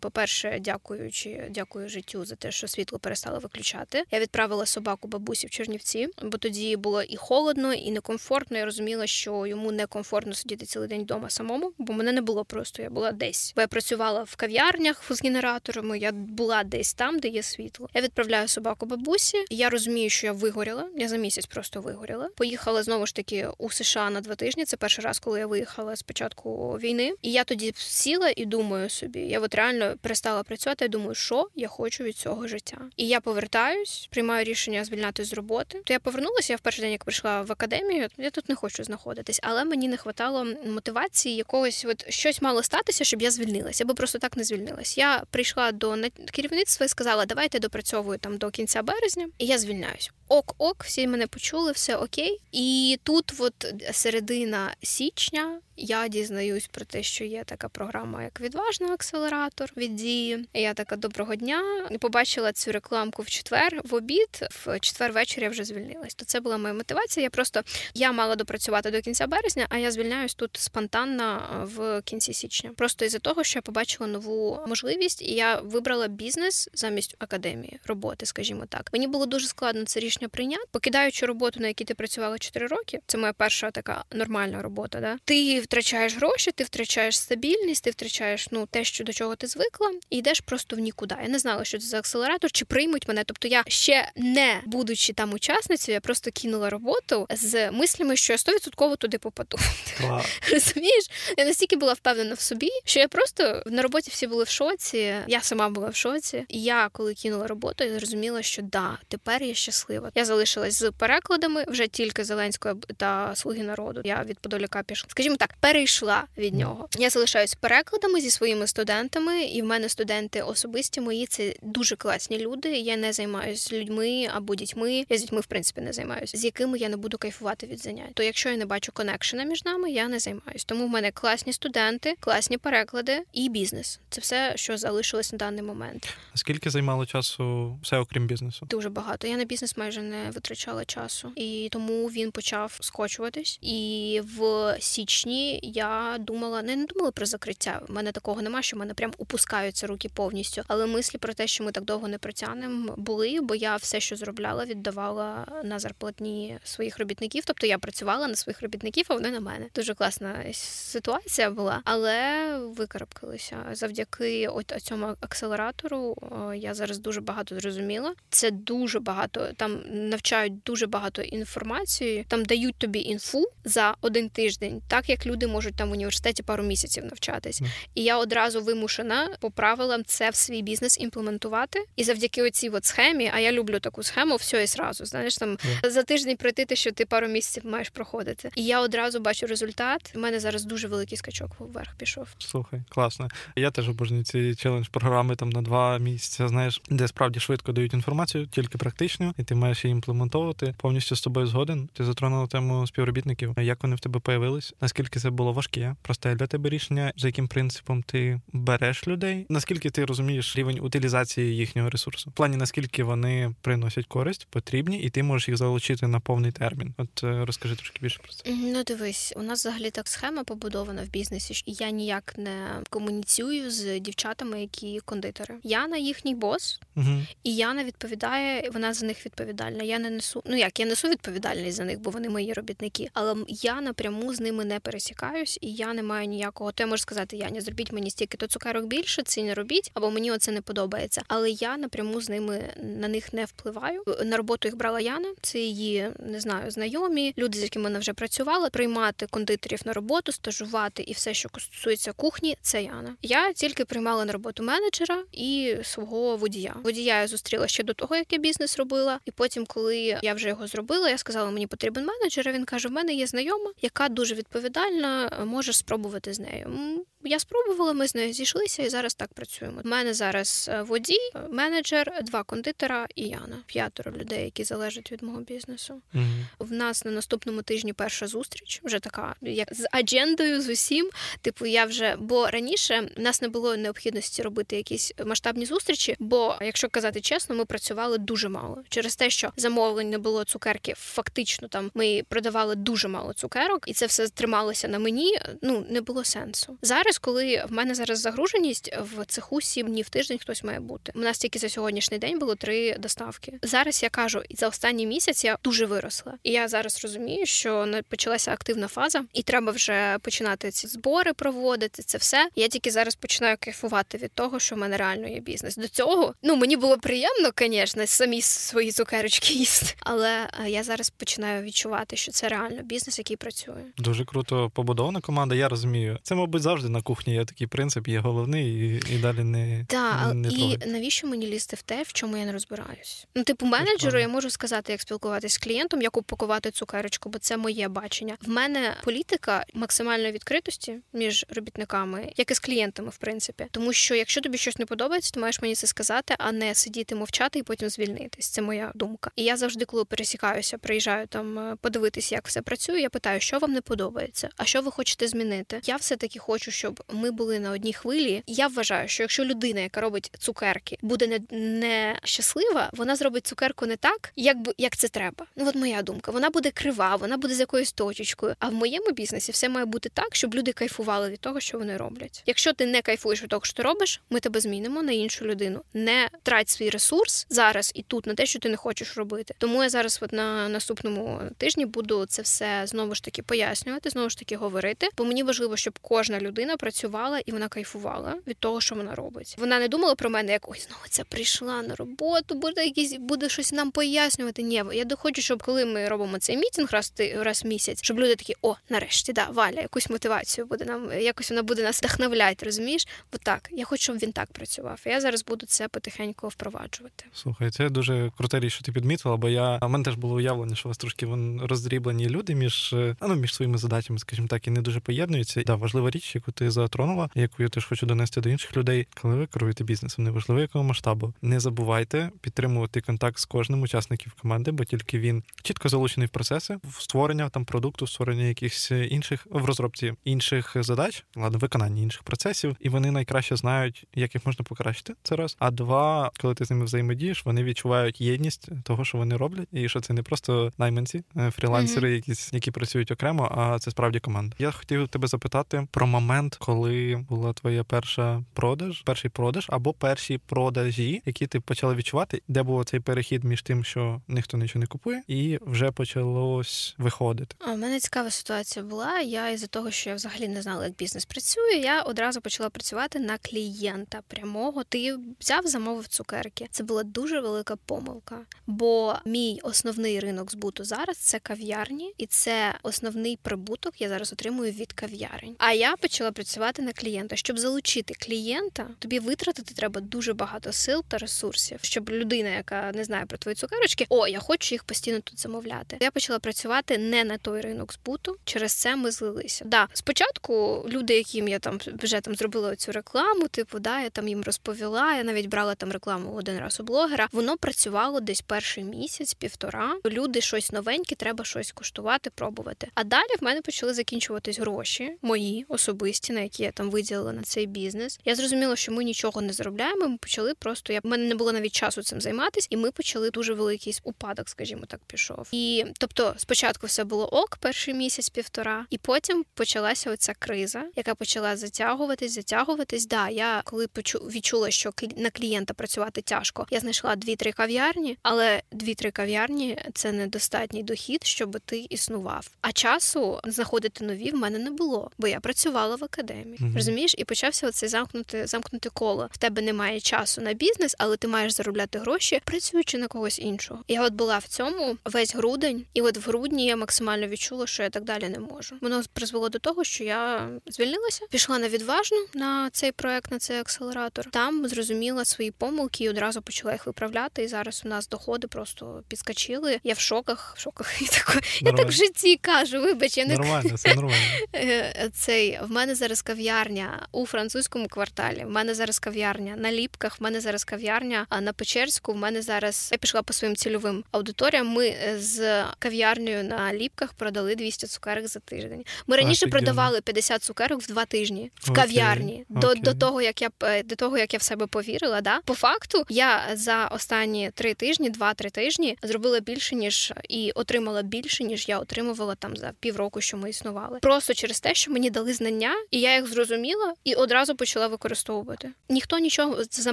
по-перше, дякуючи, дякую життю за те, що світло перестало виключати. Я відправила собаку бабусі в Чернівці, бо тоді було і холодно, і некомфортно. Я розуміла, що йому некомфортно сидіти цілий день вдома самому, бо мене не було просто. Я була десь. Бо я працювала в кав'ярнях з генераторами. Я була десь там, де є світло. Я відправляю собаку бабусі. Я розумію, що я вигоріла. Я за місяць просто вигоріла. Поїхала знову ж таки у США на два тижні. Це перший раз, коли я виїхала з початку війни. І я тоді сіла і думаю собі, я от реально перестала працювати. Я думаю, що я хочу від цього життя. І я повертаюсь, приймаю рішення звільнятися з роботи. То я повернулася. Я в перший день, як прийшла в академію. Я тут не хочу знаходитись, але мені не хватало мотивації якогось, от щось мало статися, щоб я звільнилася, або просто так не звільнилась. Я прийшла до керівництва і сказала, давайте допрацьовую там до кінця березня, і я звільняюсь. Ок-ок, всі мене почули, все окей. І тут, от середина січня, я дізнаюсь про те, що є така програма, як відважний акселератор від дії. Я така доброго дня. Побачила цю рекламку в четвер в обід. В четвер ввечері я вже звільнилась. То це була моя мотивація. Я просто я мала допрацювати до кінця березня, а я звільняюсь тут спонтанно в кінці січня. Просто із-за того, що я побачила нову можливість, і я вибрала бізнес замість академії роботи, скажімо так. Мені було дуже складно це рішення прийняти. Покидаючи роботу, на якій ти працювала 4 роки, це моя перша така нормальна робота. Да? Ти втрачаєш гроші, ти втрачаєш стабільність, ти втрачаєш ну те, що до чого ти звикла, і йдеш просто в нікуди. Я не знала, що це за акселератор, чи приймуть мене. Тобто я ще не будучи там учасницею, я просто кинула роботу з мислями, що я стовідсотково туди попаду. Wow. Розумієш? Я настільки була впевнена в собі, що я просто на роботі всі були в шоці. Я сама була в шоці. І я, коли кинула роботу, я зрозуміла, що да, тепер я щаслива. Я залишилась з перекладами вже тільки Зеленського та Слуги народу. Я від Подоляка пішла. Скажімо так, перейшла від нього. Я залишаюсь перекладами зі своїми студентами, і в мене студенти особисті мої це дуже класні люди. Я не займаюся людьми або дітьми. Я з дітьми в принципі не займаюся, з якими я не буду кайфувати від занять. То якщо я не бачу коннекшена між нами, я не займаюся. Тому в мене класні студенти, класні переклади і бізнес. Це все, що залишилось на даний момент. Скільки займало часу все окрім бізнесу? Дуже багато. Я на бізнес майже не витрачала часу, і тому він почав скочуватись. І в січні я думала, не, не думала про закриття. У мене такого нема, що в мене прям упускаються руки повністю. Але мислі про те, що ми так довго не протягнемо, були, бо я все, що зробляла, віддавала на зарплатні своїх робітників. Тобто я працювала на своїх робітників, а вони на мене. Дуже класна ситуація була, але викарабкалися завдяки от цьому акселератору. Я зараз дуже багато зрозуміла. Це дуже багато там навчають дуже багато інформації, там дають тобі інфу за один тиждень, так як люди можуть там в університеті пару місяців навчатись. Mm. І я одразу вимушена по правилам це в свій бізнес імплементувати. І завдяки оцій от схемі, а я люблю таку схему, все і зразу. Знаєш, там mm. за тиждень пройти те, що ти пару місяців маєш проходити. І я одразу бачу результат. У мене зараз дуже великий скачок вверх пішов. Слухай, класно. Я теж обожнюю ці челендж програми там на два місяці. Знаєш, де справді швидко дають дають інформацію, тільки практичну, і ти маєш її імплементовувати. Повністю з тобою згоден. Ти затронула тему співробітників. Як вони в тебе появились? Наскільки це було важке? Просте для тебе рішення, за яким принципом ти береш людей? Наскільки ти розумієш рівень утилізації їхнього ресурсу? В плані наскільки вони приносять користь, потрібні, і ти можеш їх залучити на повний термін. От е, розкажи трошки більше про це. Ну дивись, у нас взагалі так схема побудована в бізнесі. і Я ніяк не комуніцюю з дівчатами, які кондитери. Я на їхній бос, угу. і Яна відповідає. Вона за них відповідальна. Я не несу. Ну як я несу відповідальність за них, бо вони мої робітники. Але я напряму з ними не пересікаюсь, і я не маю ніякого. То я можу сказати, Яня, зробіть мені стільки то цукерок більше, це не робіть, або мені оце не подобається. Але я напряму з ними на них не впливаю. На роботу їх брала Яна. Це її не знаю, знайомі, люди, з якими вона вже працювала, приймати кондитерів на роботу, стажувати і все, що стосується кухні, це Яна. Я тільки приймала на роботу менеджера і свого водія. Водія я зустріла ще до того, як я бізнес робила. І потім, коли я вже його зробила, я сказала, мені потрібен менеджер. Він каже: в мене є знайома, яка дуже відповідальна, можеш спробувати з нею. Я спробувала, ми з нею зійшлися і зараз так працюємо. У мене зараз е, водій, е, менеджер, два кондитера і Яна. П'ятеро людей, які залежать від мого бізнесу. Угу. В нас на наступному тижні перша зустріч, вже така, як з аджендою з усім. Типу, я вже бо раніше в нас не було необхідності робити якісь масштабні зустрічі. Бо, якщо казати чесно, ми працювали дуже мало через те, що замовлень не було цукерки. Фактично, там ми продавали дуже мало цукерок, і це все трималося на мені. Ну не було сенсу зараз зараз, коли в мене зараз загруженість в цеху сім днів тиждень хтось має бути. У нас тільки за сьогоднішній день було три доставки. Зараз я кажу, за останній місяць я дуже виросла. І я зараз розумію, що почалася активна фаза, і треба вже починати ці збори проводити. Це все. Я тільки зараз починаю кайфувати від того, що в мене реально є бізнес. До цього ну мені було приємно, звісно, самі свої цукерочки їсти. Але е, я зараз починаю відчувати, що це реально бізнес, який працює. Дуже круто побудована команда. Я розумію. Це, мабуть, завжди на кухні є такий принцип, є головний і і далі не Так, не і навіщо мені лізти в те, в чому я не розбираюсь? Ну, типу, менеджеру я можу сказати, як спілкуватися з клієнтом, як упакувати цукерочку, бо це моє бачення. В мене політика максимальної відкритості між робітниками, як і з клієнтами, в принципі. Тому що якщо тобі щось не подобається, ти маєш мені це сказати, а не сидіти мовчати і потім звільнитись. Це моя думка. І я завжди, коли пересікаюся, приїжджаю там е, подивитися, як все працює. Я питаю, що вам не подобається, а що ви хочете змінити. Я все таки хочу, щоб щоб ми були на одній хвилі. Я вважаю, що якщо людина, яка робить цукерки, буде не, не щаслива, вона зробить цукерку не так, як як це треба. Ну от моя думка. Вона буде крива, вона буде з якоюсь точечкою. А в моєму бізнесі все має бути так, щоб люди кайфували від того, що вони роблять. Якщо ти не кайфуєш від того, що ти робиш, ми тебе змінимо на іншу людину. Не трать свій ресурс зараз і тут на те, що ти не хочеш робити. Тому я зараз, от на наступному тижні, буду це все знову ж таки пояснювати, знову ж таки говорити. Бо мені важливо, щоб кожна людина працювала і вона кайфувала від того, що вона робить. Вона не думала про мене, як ось знову ця прийшла на роботу, буде якісь буде щось нам пояснювати. Ні, я доходжу, щоб коли ми робимо цей мітинг раз раз в місяць, щоб люди такі, о, нарешті, да, валя, якусь мотивацію буде нам, якось вона буде нас вдохновляти, розумієш? Бо так, я хочу, щоб він так працював. Я зараз буду це потихеньку впроваджувати. Слухай, це дуже круте річ, що ти підмітила, бо я у мене теж було уявлення, що у вас трошки вон роздріблені люди між ну, між своїми задачами, скажімо так, і не дуже поєднуються. Да, важлива річ, яку ти затронула, яку я теж хочу донести до інших людей, коли ви керуєте бізнесом, неважливо якого масштабу. Не забувайте підтримувати контакт з кожним учасників команди, бо тільки він чітко залучений в процеси в створення там продукту, в створення якихось інших в розробці інших задач, ладно, виконання інших процесів, і вони найкраще знають, як їх можна покращити. Це раз. А два, коли ти з ними взаємодієш, вони відчувають єдність того, що вони роблять, і що це не просто найманці, е, фрілансери, mm-hmm. якісь які працюють окремо, а це справді команда. Я хотів тебе запитати про момент, коли була твоя перша продаж, перший продаж або перші продажі, які ти почала відчувати, де був цей перехід між тим, що ніхто нічого не купує, і вже почалось виходити. В мене цікава ситуація була. Я із за того, що я взагалі не знала, як бізнес працює. Я одразу почала працювати на клієнта прямого. Ти взяв, замовив цукерки. Це була дуже велика помилка, бо мій основний ринок збуту зараз це кав'ярні, і це основний прибуток. Я зараз отримую від кав'ярень. А я почала працювати на клієнта. Щоб залучити клієнта, тобі витратити треба дуже багато сил та ресурсів, щоб людина, яка не знає про твої цукерочки, о, я хочу їх постійно тут замовляти. Я почала працювати не на той ринок збуту. Через це ми злилися. Да, спочатку люди, яким я там вже там зробила цю рекламу, типу, да, я там їм розповіла. Я навіть брала там рекламу один раз у блогера. Воно працювало десь перший місяць, півтора. Люди щось новеньке, треба щось куштувати, пробувати. А далі в мене почали закінчуватись гроші, мої особисті, на які я там виділила на цей бізнес. Я зрозуміла, що ми нічого не заробляємо. Ми почали просто я в мене не було навіть часу цим займатися, і ми почали дуже великий упадок, скажімо так, пішов. І тобто, спочатку все було ок, перший місяць, півтора, і потім почалася оця криза, яка почала затягуватись, затягуватись. Да, я коли почу відчула, що на клієнта працювати тяжко, я знайшла дві-три кав'ярні, але дві-три кав'ярні це недостатній дохід, щоб ти існував. А часу знаходити нові в мене не було, бо я працювала в академії. Mm-hmm. Розумієш, і почався оцей замкнути замкнути коло. В тебе немає часу на бізнес, але ти маєш заробляти гроші, працюючи на когось іншого. Я от була в цьому весь грудень, і от в грудні я максимально відчула, що я так далі не можу. Воно призвело до того, що я звільнилася, пішла на відважну на цей проект, на цей акселератор. Там зрозуміла свої помилки і одразу почала їх виправляти. І зараз у нас доходи просто підскочили. Я в шоках, в шоках і тако. Я так в житті кажу. Вибач, я не нормально, все нормально. Е, цей в мене зараз кав'ярня у французькому кварталі. В мене зараз кав'ярня на ліпках. В мене зараз кав'ярня на Печерську. В мене зараз я пішла по своїм цільовим аудиторіям. Ми е, з кав'ярнею на ліпках продали 200 цукерок за тиждень. Ми раніше Офігенно. продавали 50 цукерок в два тижні в кав'ярні. До okay. до того як я е, до того, як я в себе повірила. Да, по факту я за останні три тижні, два-три тижні зробила більше ніж і отримала більше ніж я отримувала там за півроку, що ми існували. Просто через те, що мені дали знання, і я їх зрозуміла і одразу почала використовувати. Ніхто нічого за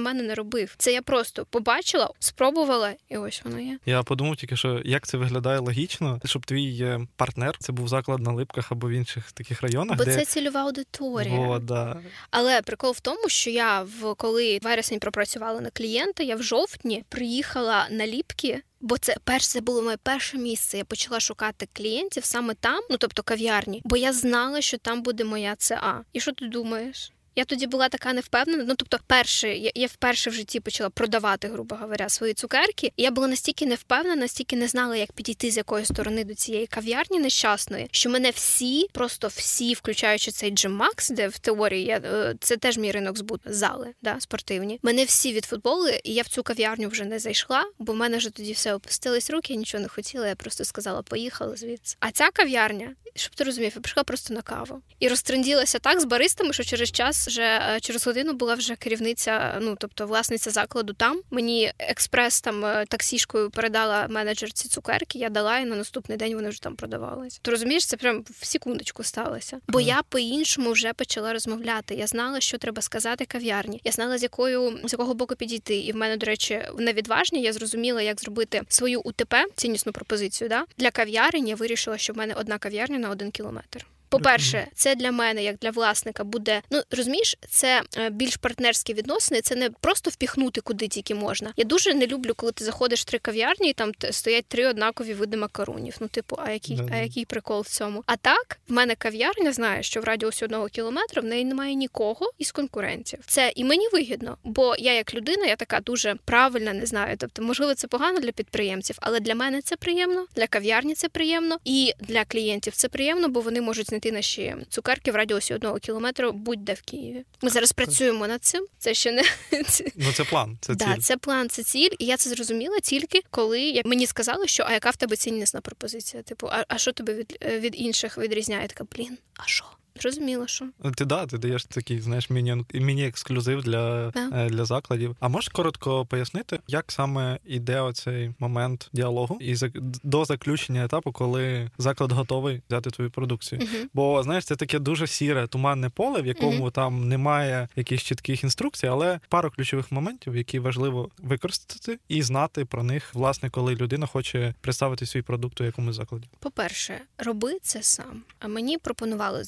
мене не робив. Це я просто побачила, спробувала, і ось воно є. Я подумав тільки, що як це виглядає логічно, щоб твій е, партнер це був заклад на липках або в інших таких районах. Бо де... це цільова аудиторія. О, да. Але прикол в тому, що я в коли вересень пропрацювала на клієнта, я в жовтні приїхала на ліпки. Бо це перше це було моє перше місце. Я почала шукати клієнтів саме там, ну тобто кав'ярні, бо я знала, що там буде моя ЦА. І що ти думаєш? Я тоді була така невпевнена. Ну тобто, перше, я, я вперше в житті почала продавати, грубо говоря, свої цукерки. І я була настільки невпевнена, настільки не знала, як підійти з якої сторони до цієї кав'ярні нещасної, що мене всі, просто всі, включаючи цей Джим Макс, де в теорії я е, це теж мій ринок збут зали, да, спортивні. Мене всі відфутболи, і я в цю кав'ярню вже не зайшла, бо в мене вже тоді все опустились руки, я нічого не хотіла. Я просто сказала, поїхала звідси. А ця кав'ярня, щоб ти розумів, я прийшла просто на каву і розтренділася так з баристами, що через час вже е, через годину була вже керівниця, ну тобто власниця закладу там. Мені експрес там е, таксішкою передала менеджер ці цукерки. Я дала і на наступний день вони вже там продавалися. То розумієш, це прям в секундочку сталося. Бо я по-іншому вже почала розмовляти. Я знала, що треба сказати кав'ярні. Я знала, з якою з якого боку підійти. І в мене, до речі, на відважні я зрозуміла, як зробити свою УТП ціннісну пропозицію. Да? Для кав'ярень я вирішила, що в мене одна кав'ярня на один кілометр. По-перше, це для мене, як для власника, буде ну розумієш, це е, більш партнерські відносини. Це не просто впіхнути куди тільки можна. Я дуже не люблю, коли ти заходиш в три кав'ярні, і там стоять три однакові види макаронів. Ну, типу, а який, а який прикол в цьому? А так в мене кав'ярня знає, що в радіусі одного кілометра в неї немає нікого із конкурентів. Це і мені вигідно, бо я як людина, я така дуже правильна, не знаю. Тобто, можливо, це погано для підприємців, але для мене це приємно, для кав'ярні це приємно, і для клієнтів це приємно, бо вони можуть знайти наші цукерки в радіусі одного кілометра будь-де в Києві. Ми зараз працюємо над цим. Це ще не ну це план. Це да, це план, це ціль. І я це зрозуміла тільки коли як мені сказали, що а яка в тебе ціннісна пропозиція? Типу, а, а що тебе від від інших відрізняє? Така блін, а що? Зрозуміло, що ти да, ти даєш такий, знаєш, міні міні ексклюзив для да. Е, для закладів. А можеш коротко пояснити, як саме йде оцей момент діалогу і до заключення етапу, коли заклад готовий взяти твою продукцію? uh Бо знаєш, це таке дуже сіре, туманне поле, в якому uh там немає якихось чітких інструкцій, але пару ключових моментів, які важливо використати і знати про них, власне, коли людина хоче представити свій продукт у якомусь закладі. По перше, роби це сам. А мені пропонували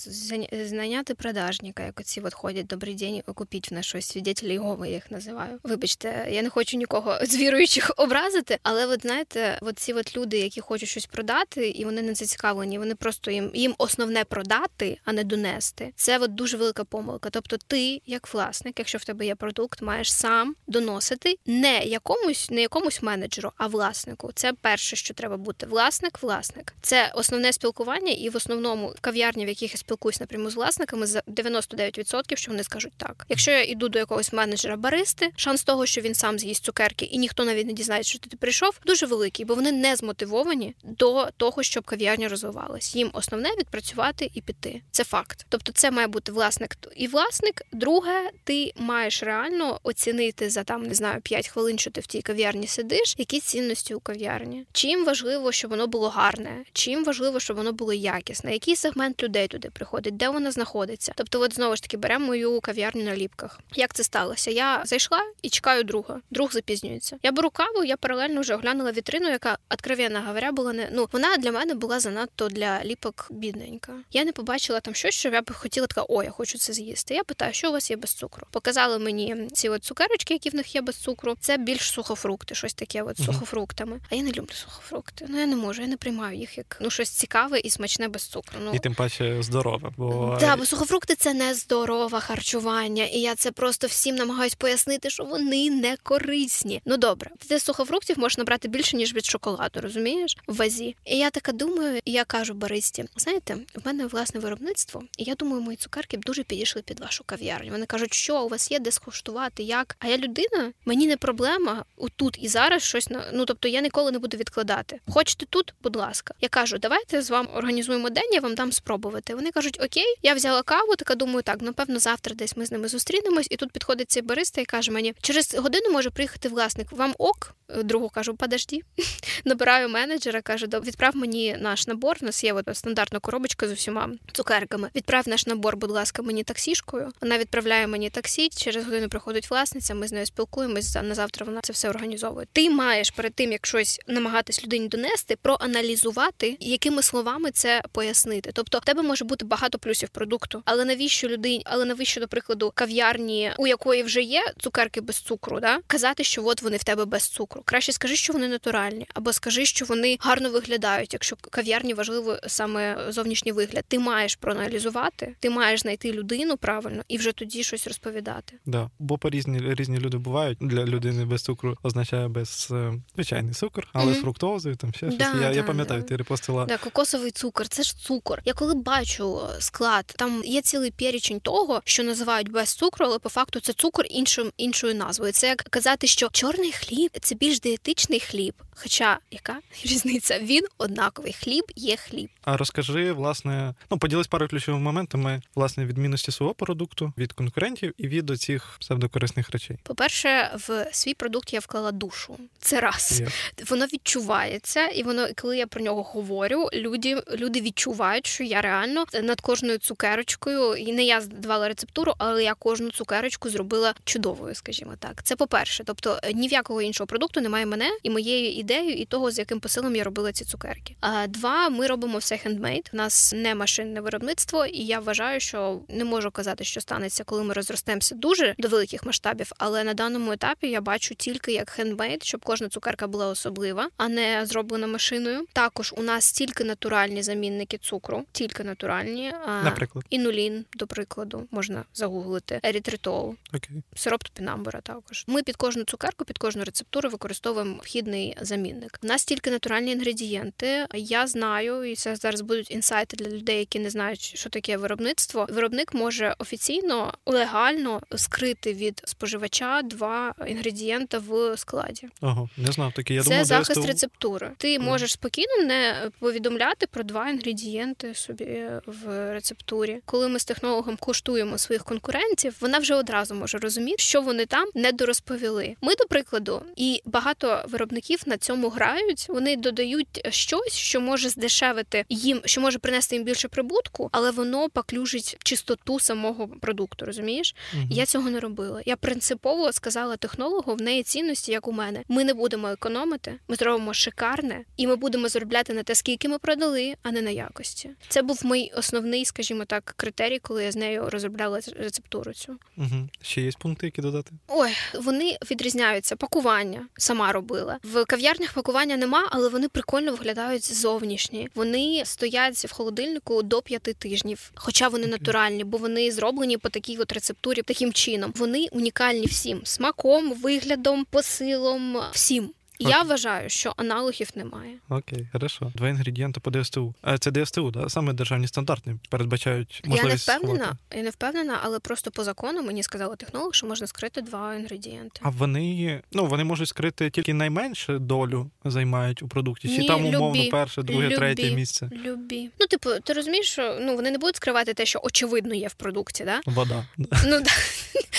знайняти продажника, як оці от ходять добрий день, купіть в нас щось свідетелі його, я їх називаю. Вибачте, я не хочу нікого з віруючих образити, але от знаєте, от ці от люди, які хочуть щось продати, і вони не зацікавлені, вони просто їм їм основне продати, а не донести. Це от дуже велика помилка. Тобто, ти, як власник, якщо в тебе є продукт, маєш сам доносити не якомусь, не якомусь менеджеру, а власнику. Це перше, що треба бути. Власник, власник. Це основне спілкування, і в основному кав'ярні, в яких я спілкуюсь напряму з власниками, за 99%, що вони скажуть так. Якщо я йду до якогось менеджера баристи, шанс того, що він сам з'їсть цукерки, і ніхто навіть не дізнається, що ти прийшов, дуже великий, бо вони не змотивовані до того, щоб кав'ярня розвивалась. Їм основне відпрацювати і піти. Це факт. Тобто, це має бути власник і власник. Друге, ти маєш реально оцінити за там не знаю 5 хвилин, що ти в тій кав'ярні сидиш, які цінності у кав'ярні. Чим важливо, щоб воно було гарне, чим важливо, щоб воно було якісне, який сегмент людей туди приходить, де вона знаходиться. Тобто, от знову ж таки беремо мою кав'ярню на ліпках. Як це сталося? Я зайшла і чекаю друга. Друг запізнюється. Я беру каву, я паралельно вже оглянула вітрину, яка откровенно говоря була не ну вона для мене була занадто для ліпок бідненька. Я не побачила там щось, що я б хотіла така, о, я хочу це з'їсти. Я питаю, що у вас є без цукру. Показали мені ці от цукерочки, які в них є без цукру. Це більш сухофрукти, щось таке, от сухофруктами. А я не люблю сухофрукти. Ну я не можу, я не приймаю їх як ну щось цікаве і смачне без цукру. Ну і тим паче здорове. Бо да, бо сухофрукти це не здорове харчування, і я це просто всім намагаюсь пояснити, що вони не корисні. Ну добре, ти сухофруктів можеш набрати більше ніж від шоколаду, розумієш? В вазі. І я така думаю, і я кажу баристі, знаєте, в мене власне виробництво, і я думаю, мої цукерки б дуже підійшли під вашу кав'ярню. Вони кажуть, що у вас є де скуштувати, як. А я людина, мені не проблема тут і зараз щось на ну тобто я ніколи не буду відкладати. Хочете тут, будь ласка. Я кажу, давайте з вами організуємо день, я вам дам спробувати. Вони кажуть, окей, я взяла каву, така думаю, так, напевно, завтра десь ми з ними зустрінемось, і тут підходить цей бариста і каже мені, через годину може приїхати власник. Вам ок? Другу кажу, подожди. Набираю менеджера, кажу, відправ мені наш набор. У нас є от стандартна коробочка з усіма цукерками. Відправ наш набор, будь ласка, мені таксішкою. Вона відправляє мені таксі. Через годину приходить власниця. Ми з нею спілкуємось. На завтра вона це все організовує. Ти маєш перед тим, як щось намагатись людині донести, проаналізувати, якими словами це пояснити. Тобто, в тебе може бути багато плюсів продукту, але навіщо людині, але навіщо, до прикладу, кав'ярні, у якої вже є цукерки без цукру, да казати, що от вони в тебе без цукру. Краще скажи, що вони натуральні, або скажи, що вони гарно виглядають. Якщо кав'ярні важливо саме зовнішній вигляд, ти маєш проаналізувати, ти маєш знайти людину правильно і вже тоді щось розповідати. Да, бо по різні різні люди бувають для людини без цукру означає без е, звичайний цукор, але mm-hmm. з фруктозою там ще да, щось. Я да, я пам'ятаю, да. ти репостила. Да, кокосовий цукор, це ж цукор. Я коли бачу склад, там є цілий перечень того, що називають без цукру, але по факту це цукор іншим іншою назвою. Це як казати, що чорний хліб це більш дієтичний хліб. Хоча яка різниця? Він однаковий хліб є хліб. А розкажи, власне, ну поділись пару ключовими моментами власне відмінності свого продукту від конкурентів і від оцих псевдокорисних речей. По-перше, в свій продукт я вклала душу. Це раз yeah. воно відчувається, і воно, коли я про нього говорю, люди люди відчувають, що я реально над кожною цукерочкою, і не я здавала рецептуру, але я кожну цукерочку зробила чудовою, скажімо так. Це по перше, тобто ні в якого іншого продукту немає мене і моєї ідеєю, і того, з яким посилом я робила ці цукерки. А два, ми робимо все хендмейд. У нас не машинне виробництво, і я вважаю, що не можу казати, що станеться, коли ми розростемося дуже до великих масштабів. Але на даному етапі я бачу тільки як хендмейд, щоб кожна цукерка була особлива, а не зроблена машиною. Також у нас тільки натуральні замінники цукру, тільки натуральні. Наприклад, інулін, до прикладу, можна загуглити ерітритол, okay. сироп топінамбура Також ми під кожну цукерку, під кожну рецептуру використовуємо вхідний замінник. У нас тільки натуральні інгредієнти. Я знаю, і це зараз будуть інсайти для людей, які не знають, що таке виробництво. Виробник може офіційно легально скрити від споживача два інгредієнти в складі. Ага, не знав таке. Я це думав, захист ДСТУ... рецептури. Ти mm. можеш спокійно не повідомляти про два інгредієнти собі в рецептурі. Коли ми з технологом куштуємо своїх конкурентів, вона вже одразу може розуміти, що вони там не дорозповіли. Ми, до прикладу, і багато виробників над цьому грають. Вони додають щось, що може здешевити їм, що може принести їм більше прибутку, але воно поклюжить чистоту самого продукту. Розумієш? Мгм. Я цього не робила. Я принципово сказала технологу, в неї цінності, як у мене. Ми не будемо економити, ми зробимо шикарне, і ми будемо заробляти на те, скільки ми продали, а не на якості. Це був мій основний, скажімо так, критерій, коли я з нею розробляла рецептуру цю. Угу. Ще є пункти, які додати? Ой, вони відрізняються. Пакування сама робила. В кав'ярнях пакування нема, але вони прикольно виглядають зовнішні. Вони стоять в холодильнику до п'яти тижнів, хоча вони натуральні, бо вони зроблені по такій от рецептурі таким чином. Вони унікальні всім смаком, виглядом, посилом, всім. Я вважаю, що аналогів немає. Окей, хорошо. Два інгредієнти по ДСТУ. Е, Це ДСТУ, да? саме державні стандарти передбачають Я не впевнена, сховати. я не впевнена, але просто по закону мені сказали технолог, що можна скрити два інгредієнти. А вони ну вони можуть скрити тільки найменшу долю займають у продукті, чи Ні, там умовно любі. перше, друге, Любі. третє місце. Любі. Ну, типу, ти розумієш, що ну вони не будуть скривати те, що очевидно є в продукті, да? Вода. Ну да.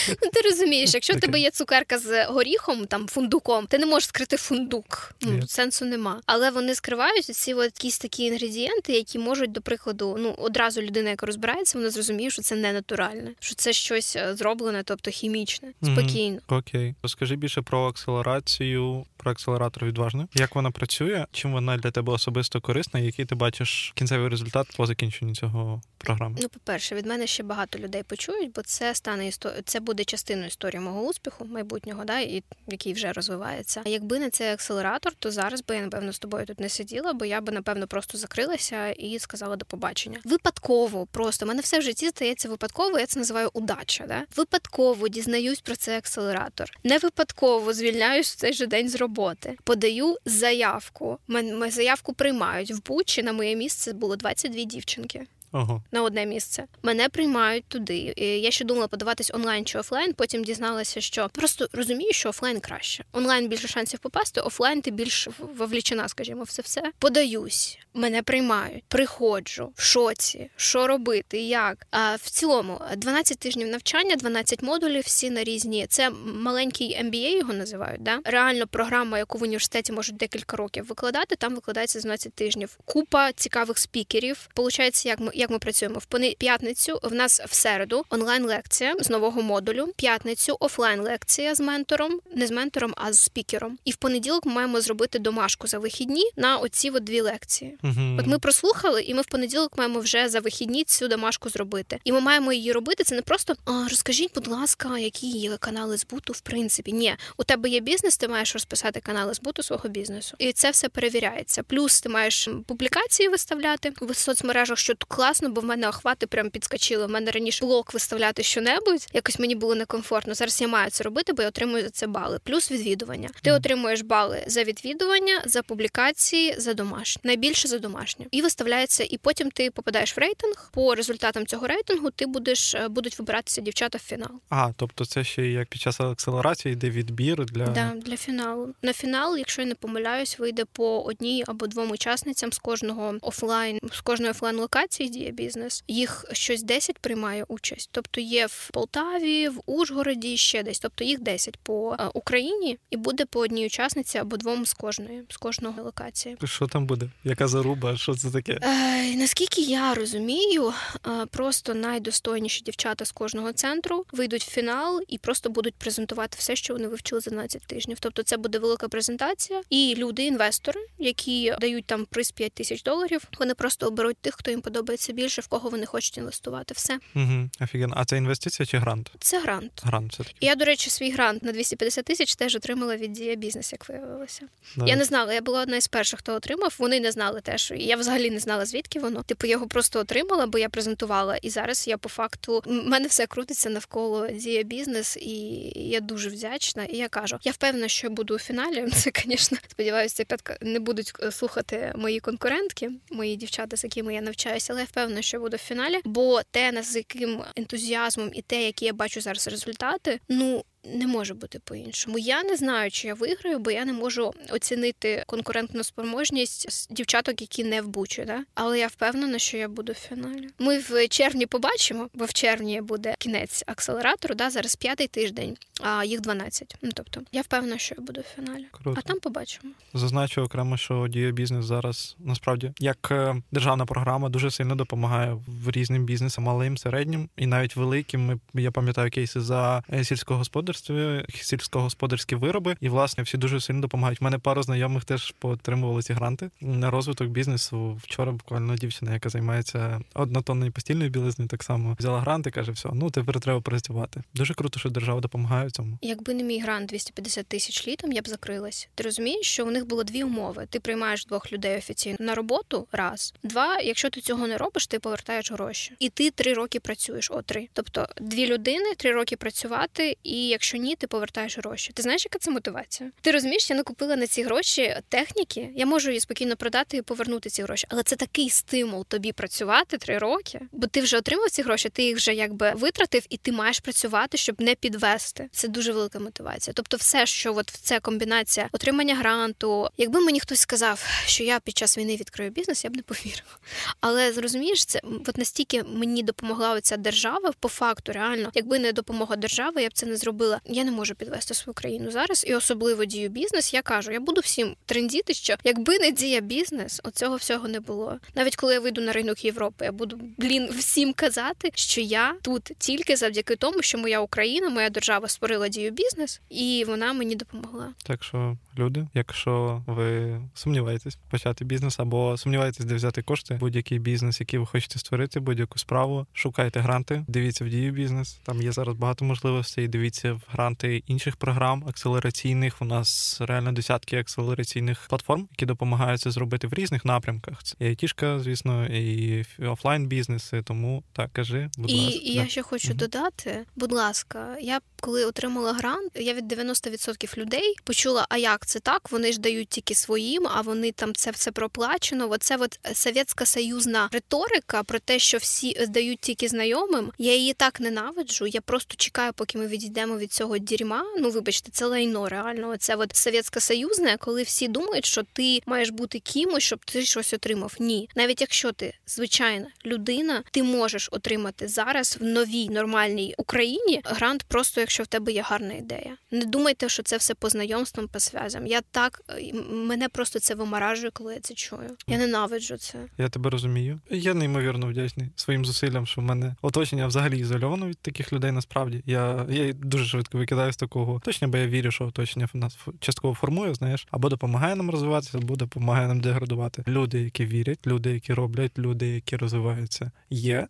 Ну, ти розумієш, якщо в тебе є цукерка з горіхом, там фундуком, ти не можеш скрити фундук. Ну, Ні. сенсу нема. Але вони скривають ці от якісь такі інгредієнти, які можуть, до прикладу, ну одразу людина, яка розбирається, вона зрозуміє, що це не натуральне, що це щось е, зроблене, тобто хімічне, спокійно. Окей. Розкажи більше про акселерацію, про акселератор відважний. Як вона працює? Чим вона для тебе особисто корисна? Який ти бачиш кінцевий результат по закінченню цього програми? Ну, по-перше, від мене ще багато людей почують, бо це стане істо... це буде частиною історії мого успіху майбутнього, да, і який вже розвивається. А якби не цей акселератор, то зараз би я напевно з тобою тут не сиділа, бо я би напевно просто закрилася і сказала до побачення. Випадково, просто мене все в житті стається випадково. Я це називаю удача. Да? Випадково дізнаюсь про цей акселератор. Не випадково звільняюсь в цей же день з роботи. Подаю заявку. Мен- заявку приймають в Бучі. На моє місце було 22 дівчинки Ого. на одне місце. Мене приймають туди. І Я ще думала подаватись онлайн чи офлайн. Потім дізналася, що просто розумію, що офлайн краще. Онлайн більше шансів попасти, офлайн ти більш вовлічена, скажімо, в це все. Подаюсь, мене приймають, приходжу в шоці, що робити, як. А в цілому 12 тижнів навчання, 12 модулів, всі на різні. Це маленький MBA його називають. Да? Реально програма, яку в університеті можуть декілька років викладати. Там викладається з 12 тижнів. Купа цікавих спікерів. Получається, як ми як ми працюємо в пони- п'ятницю. В нас в середу онлайн лекція з нового модулю. П'ятницю офлайн лекція з ментором, не з ментором, а з спікером. І в понеділок ми маємо зробити домашку за вихідні на оці от дві лекції. Угу. От ми прослухали, і ми в понеділок маємо вже за вихідні цю домашку зробити. І ми маємо її робити. Це не просто а, розкажіть, будь ласка, які є канали збуту в принципі. Ні, у тебе є бізнес, ти маєш розписати канали збуту свого бізнесу, і це все перевіряється. Плюс ти маєш публікації виставляти в соцмережах, що тут класно, бо в мене охвати прям підскочили. В мене раніше блок виставляти щонебудь. Якось мені було некомфортно. Зараз я маю це робити, бо я отримую за це бали. Плюс відвідування. Ти отримуєш бали за відвідування, за публікації, за домашнє. Найбільше за домашнє. І виставляється, і потім ти попадаєш в рейтинг. По результатам цього рейтингу ти будеш е, будуть вибиратися дівчата в фінал. А, тобто це ще як під час акселерації йде відбір для. Да, для фіналу. На фінал, якщо я не помиляюсь, вийде по одній або двом учасницям з кожного офлайн, з кожної офлайн локації діє бізнес. Їх щось 10 приймає участь. Тобто є в Полтаві, в Ужгороді, ще десь. Тобто їх 10 по е, Україні, і буде по одній учасниці або двом з кожної з кожного локації. Що там буде? Яка заруба? Що це таке? Е, наскільки я розумію, е, просто найдостойніші дівчата з кожного центру вийдуть в фінал і просто будуть презентувати все, що вони вивчили за 12 тижнів. Тобто, це буде велика презентація, і люди, інвестори, які дають там приз 5 тисяч доларів, вони просто оберуть тих, хто їм подобається більше, в кого вони хочуть інвестувати. Все Угу. Офігенно. А це інвестиція чи грант? це грант. Грант все таки. Я, до речі, свій грант на 250 тисяч теж отримала від Дія Бізнес, як виявилося. Я не знала, я була одна із перших, хто отримав. Вони не знали теж. Я взагалі не знала, звідки воно. Типу, я його просто отримала, бо я презентувала. І зараз я по факту в мене все крутиться навколо дія бізнес, і я дуже вдячна. І я кажу, я впевнена, що я буду у фіналі. Це, звісно, сподіваюся, підка не будуть е, слухати мої конкурентки, мої дівчата, з якими я навчаюся, але я впевнена, що буде в фіналі. Бо те, з яким ентузіазмом і те, які я бачу зараз результати, ну не може бути по-іншому. Я не знаю, чи я виграю, бо я не можу оцінити конкурентну спроможність дівчаток, які не в бучі, да? але я впевнена, що я буду в фіналі. Ми в червні побачимо, бо в червні буде кінець акселератору. Да? Зараз п'ятий тиждень, а їх 12. Ну тобто, я впевнена, що я буду в фіналі. Круто. А там побачимо. Зазначу окремо, що діє бізнес зараз насправді як е, державна програма дуже сильно допомагає в різним бізнесам, малим, середнім і навіть великим. Ми я пам'ятаю кейси за е, сільськогосподарство, сільськогосподарські вироби, і власне всі дуже сильно допомагають. У мене пару знайомих теж поотримували ці гранти на розвиток бізнесу. Вчора буквально дівчина, яка займається однотонною постільною білизною, так само взяла грант і каже: все, ну тепер треба працювати. Дуже круто, що держава допомагає в цьому. Якби не мій грант 250 тисяч літом, я б закрилась. Ти розумієш, що у них було дві умови: ти приймаєш двох людей офіційно на роботу раз, два. Якщо ти цього не робиш, ти повертаєш гроші, і ти три роки працюєш. О, три. Тобто дві людини, три роки працювати, і якщо ні, ти повертаєш гроші. Ти знаєш, яка це мотивація? Ти розумієш, я накупила на ці гроші техніки. Я можу її спокійно продати і повернути ці гроші, але це такий стимул тобі працювати три роки, бо ти вже отримав ці гроші, ти їх вже якби витратив, і ти маєш працювати, щоб не підвести. Це дуже велика мотивація. Тобто, все, що от це комбінація отримання гранту. Якби мені хтось сказав, що я під час війни відкрию бізнес, я б не повірила. Але зрозумієш, це от настільки мені допомогла оця держава по факту, реально, якби не допомога держави, я б це не зробила. Я не можу підвести свою країну зараз, і особливо дію бізнес. Я кажу, я буду всім трендіти, що якби не дія бізнес, оцього всього не було. Навіть коли я вийду на ринок Європи, я буду блін всім казати, що я тут тільки завдяки тому, що моя Україна, моя держава створила дію бізнес, і вона мені допомогла. Так що люди, якщо ви сумніваєтесь почати бізнес або сумніваєтесь, де взяти кошти, будь-який бізнес, який ви хочете створити, будь-яку справу, шукайте гранти, дивіться в дію бізнес. Там є зараз багато можливостей. Дивіться в гранти інших програм акселераційних. У нас реально десятки акселераційних платформ, які допомагають це зробити в різних напрямках. Це і айтішка, звісно, і офлайн бізнеси. Тому так кажи, будь і, ласка. І я ще хочу угу. додати, будь ласка, я коли отримала грант, я від 90% людей почула, а як це так? Вони ж дають тільки своїм, а вони там це все проплачено. Оце от совєтська союзна риторика про те, що всі дають тільки знайомим. Я її так ненавиджу. Я просто чекаю, поки ми відійдемо від цього дерьма. Ну вибачте, це лайно реально. Це от совєтська союзне, коли всі думають, що ти маєш бути кимось, щоб ти щось отримав. Ні, навіть якщо ти звичайна людина, ти можеш отримати зараз в новій нормальній Україні грант, просто якщо в тебе є гарна ідея. Не думайте, що це все по знайомствам, по зв'язам. Я так мене просто це вимаражує, коли я це чую. Я ненавиджу це. Я тебе розумію. Я неймовірно вдячний своїм зусиллям, що в мене оточення взагалі ізольовано від таких людей. Насправді я я дуже швидко викидаю з такого точно, бо я вірю, що оточення нас частково формує, знаєш, або допомагає нам розвиватися, або допомагає нам деградувати. Люди, які вірять, люди, які роблять, люди, які розвиваються, є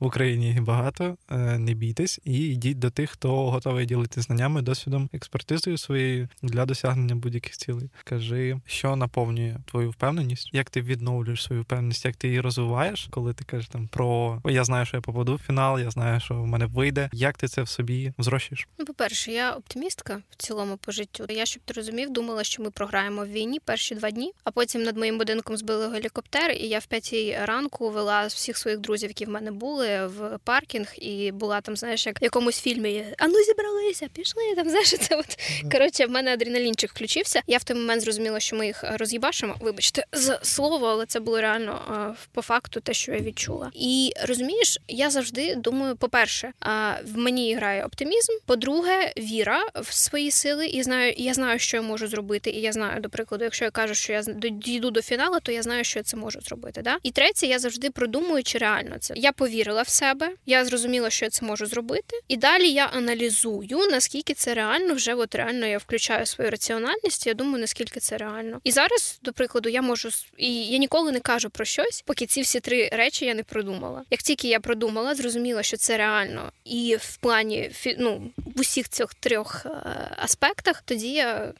в Україні багато. Е, не бійтесь і йдіть до тих, хто готовий ділити знаннями, досвідом, експертизою своєю для досягнення будь-яких цілей. Кажи, що наповнює твою впевненість, як ти відновлюєш свою впевненість, як ти її розвиваєш, коли ти кажеш там про я знаю, що я попаду в фінал, я знаю, що в мене вийде. Як ти це в собі зрощуєш? Ну, по перше, я оптимістка в цілому по життю. Я щоб ти розумів, думала, що ми програємо в війні перші два дні, а потім над моїм будинком збили гелікоптер, і я в п'ятій ранку вела всіх своїх друзів, які в мене були, в паркінг, і була там, знаєш, як в якомусь фільмі а ну зібралися, пішли там. Знаєш, це от коротше, в мене адреналінчик включився. Я в той момент зрозуміла, що ми їх роз'їбашимо. Вибачте, з слово, але це було реально по факту те, що я відчула. І розумієш, я завжди думаю: по-перше, в мені грає оптимізм. По-друге, віра в свої сили, і знаю, я знаю, що я можу зробити. І я знаю, до прикладу, якщо я кажу, що я дійду до фіналу, то я знаю, що я це можу зробити. Да? І третє, я завжди продумую, чи реально це. Я повірила в себе, я зрозуміла, що я це можу зробити. І далі я аналізую, наскільки це реально. Вже от реально я включаю свою раціональність. Я думаю, наскільки це реально. І зараз, до прикладу, я можу і я ніколи не кажу про щось, поки ці всі три речі я не продумала. Як тільки я продумала, зрозуміла, що це реально, і в плані ну, в усіх цих трьох е, аспектах, тоді я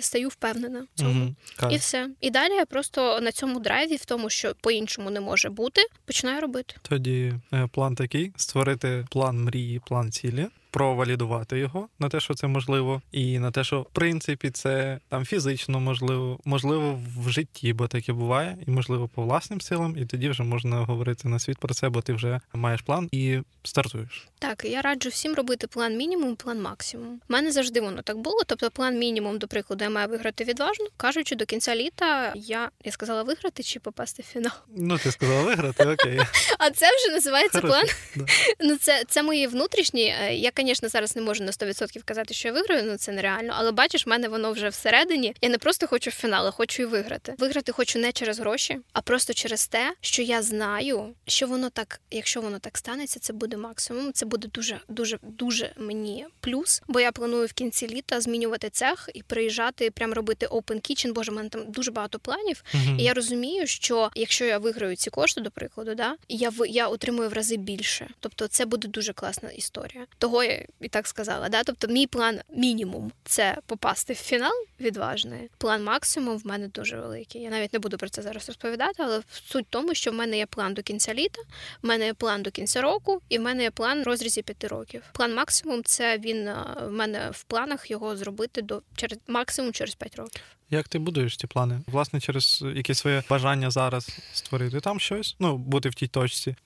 стаю впевнена в цьому. Угу, і все. І далі я просто на цьому драйві, в тому, що по-іншому не може бути, починаю робити. Тоді е, план такий: створити план мрії, план цілі. Провалідувати його на те, що це можливо, і на те, що в принципі це там фізично можливо, можливо в житті, бо таке буває, і можливо по власним силам, і тоді вже можна говорити на світ про це, бо ти вже маєш план і стартуєш. Так, я раджу всім робити план мінімум, план максимум. У мене завжди воно так було. Тобто, план мінімум, до прикладу, я маю виграти відважно. Кажучи, до кінця літа я я сказала виграти чи попасти в фінал. Ну ти сказала виграти, окей. А це вже називається план. Ну це це мої внутрішні. Е, я, звісно, зараз не можу на 100% казати, що я виграю, ну це нереально. Але бачиш, в мене воно вже всередині. Я не просто хочу в фінал, а хочу і виграти. Виграти хочу не через гроші, а просто через те, що я знаю, що воно так, якщо воно так станеться, це буде максимум. Це буде дуже, дуже, дуже мені плюс. Бо я планую в кінці літа змінювати цех і приїжджати, прям робити open kitchen. Боже, в мене там дуже багато планів. Uh-huh. І я розумію, що якщо я виграю ці кошти, до прикладу, да я я отримую в рази більше. Тобто, це буде дуже класна історія. Того і так сказала. Да? Тобто, мій план мінімум це попасти в фінал відважної. План максимум в мене дуже великий. Я навіть не буду про це зараз розповідати, але суть в тому, що в мене є план до кінця літа, в мене є план до кінця року, і в мене є план в розрізі п'яти років. План максимум це він в мене в планах його зробити до через максимум через п'ять років. Як ти будуєш ці плани? Власне, через якесь своє бажання зараз створити там щось, ну бути в тій точці.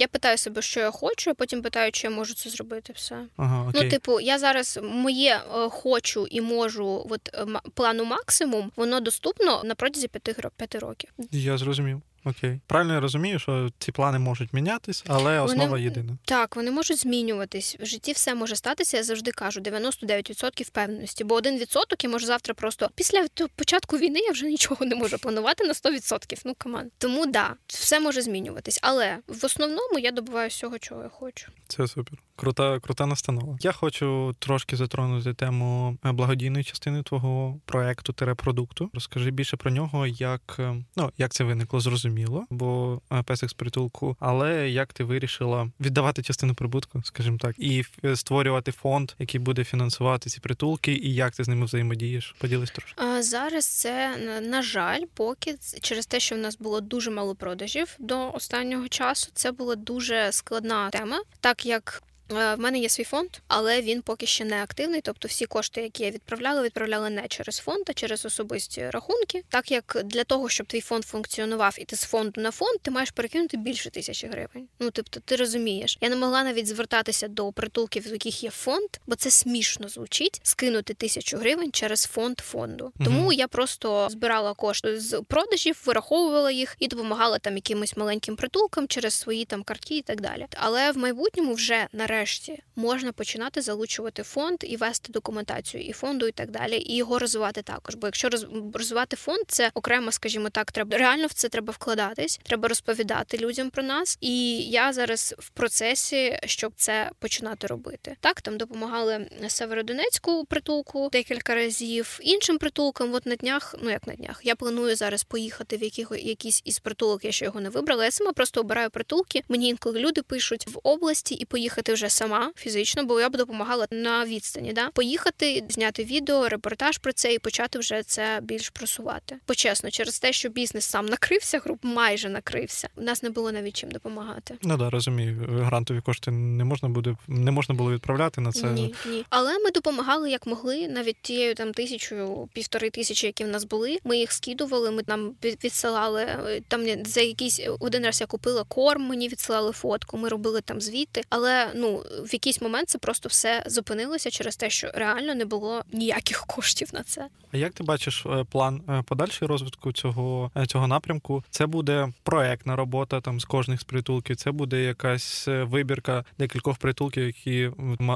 Я питаю себе, що я хочу, а потім питаю, чи я можу це зробити все. Ага, ну, окей. Ну, типу, я зараз моє е, хочу і можу, от е, плану максимум, воно доступно на протязі п'яти п'яти років. Я зрозумів. Окей, правильно я розумію, що ці плани можуть мінятись, але основа вони, єдина. Так, вони можуть змінюватись. В житті все може статися. Я завжди кажу 99% впевненості. Бо один відсоток я можу завтра просто після початку війни я вже нічого не можу планувати на 100%. Ну команд. Тому да, все може змінюватись. Але в основному я добуваю всього, чого я хочу. Це супер. Крута, крута настанова. Я хочу трошки затронути тему е, благодійної частини твого проекту продукту. Розкажи більше про нього, як е, ну як це виникло, зрозуміло, бо е, песик з притулку, але як ти вирішила віддавати частину прибутку, скажімо так, і створювати фонд, який буде фінансувати ці притулки, і як ти з ними взаємодієш? Поділись трошки. А зараз це на жаль, поки через те, що в нас було дуже мало продажів до останнього часу. Це була дуже складна тема, так як Е, в мене є свій фонд, але він поки ще не активний. Тобто, всі кошти, які я відправляла, відправляла не через фонд, а через особисті рахунки. Так як для того, щоб твій фонд функціонував і ти з фонду на фонд, ти маєш перекинути більше тисячі гривень. Ну тобто, ти розумієш, я не могла навіть звертатися до притулків, в яких є фонд, бо це смішно звучить скинути тисячу гривень через фонд фонду. Тому угу. я просто збирала кошти з продажів, вираховувала їх і допомагала там якимось маленьким притулкам через свої там картки і так далі. Але в майбутньому вже нарешті нарешті можна починати залучувати фонд і вести документацію і фонду, і так далі, і його розвивати також. Бо якщо розвивати фонд, це окремо, скажімо так, треба реально в це треба вкладатись, треба розповідати людям про нас. І я зараз в процесі, щоб це починати робити. Так там допомагали Северодонецьку притулку декілька разів, іншим притулкам. От на днях, ну як на днях, я планую зараз поїхати в яких якісь із притулок. Я ще його не вибрала. Я сама просто обираю притулки. Мені інколи люди пишуть в області і поїхати вже сама фізично, бо я б допомагала на відстані. Да? Поїхати, зняти відео, репортаж про це і почати вже це більш просувати. Почесно, через те, що бізнес сам накрився, груп майже накрився. У нас не було навіть чим допомагати. Ну да, розумію. Грантові кошти не можна буде, не можна було відправляти на це. Ні, ні. Але ми допомагали як могли, навіть тією там тисячою, півтори тисячі, які в нас були. Ми їх скидували. Ми нам відсилали е, там за якийсь один раз я купила корм. Мені відсилали фотку. Ми робили там звіти, але ну в якийсь момент це просто все зупинилося через те, що реально не було ніяких коштів на це. А як ти бачиш е, план е, подальшої розвитку цього е, цього напрямку? Це буде проектна робота там з кожних з притулків. Це буде якась вибірка декількох притулків, які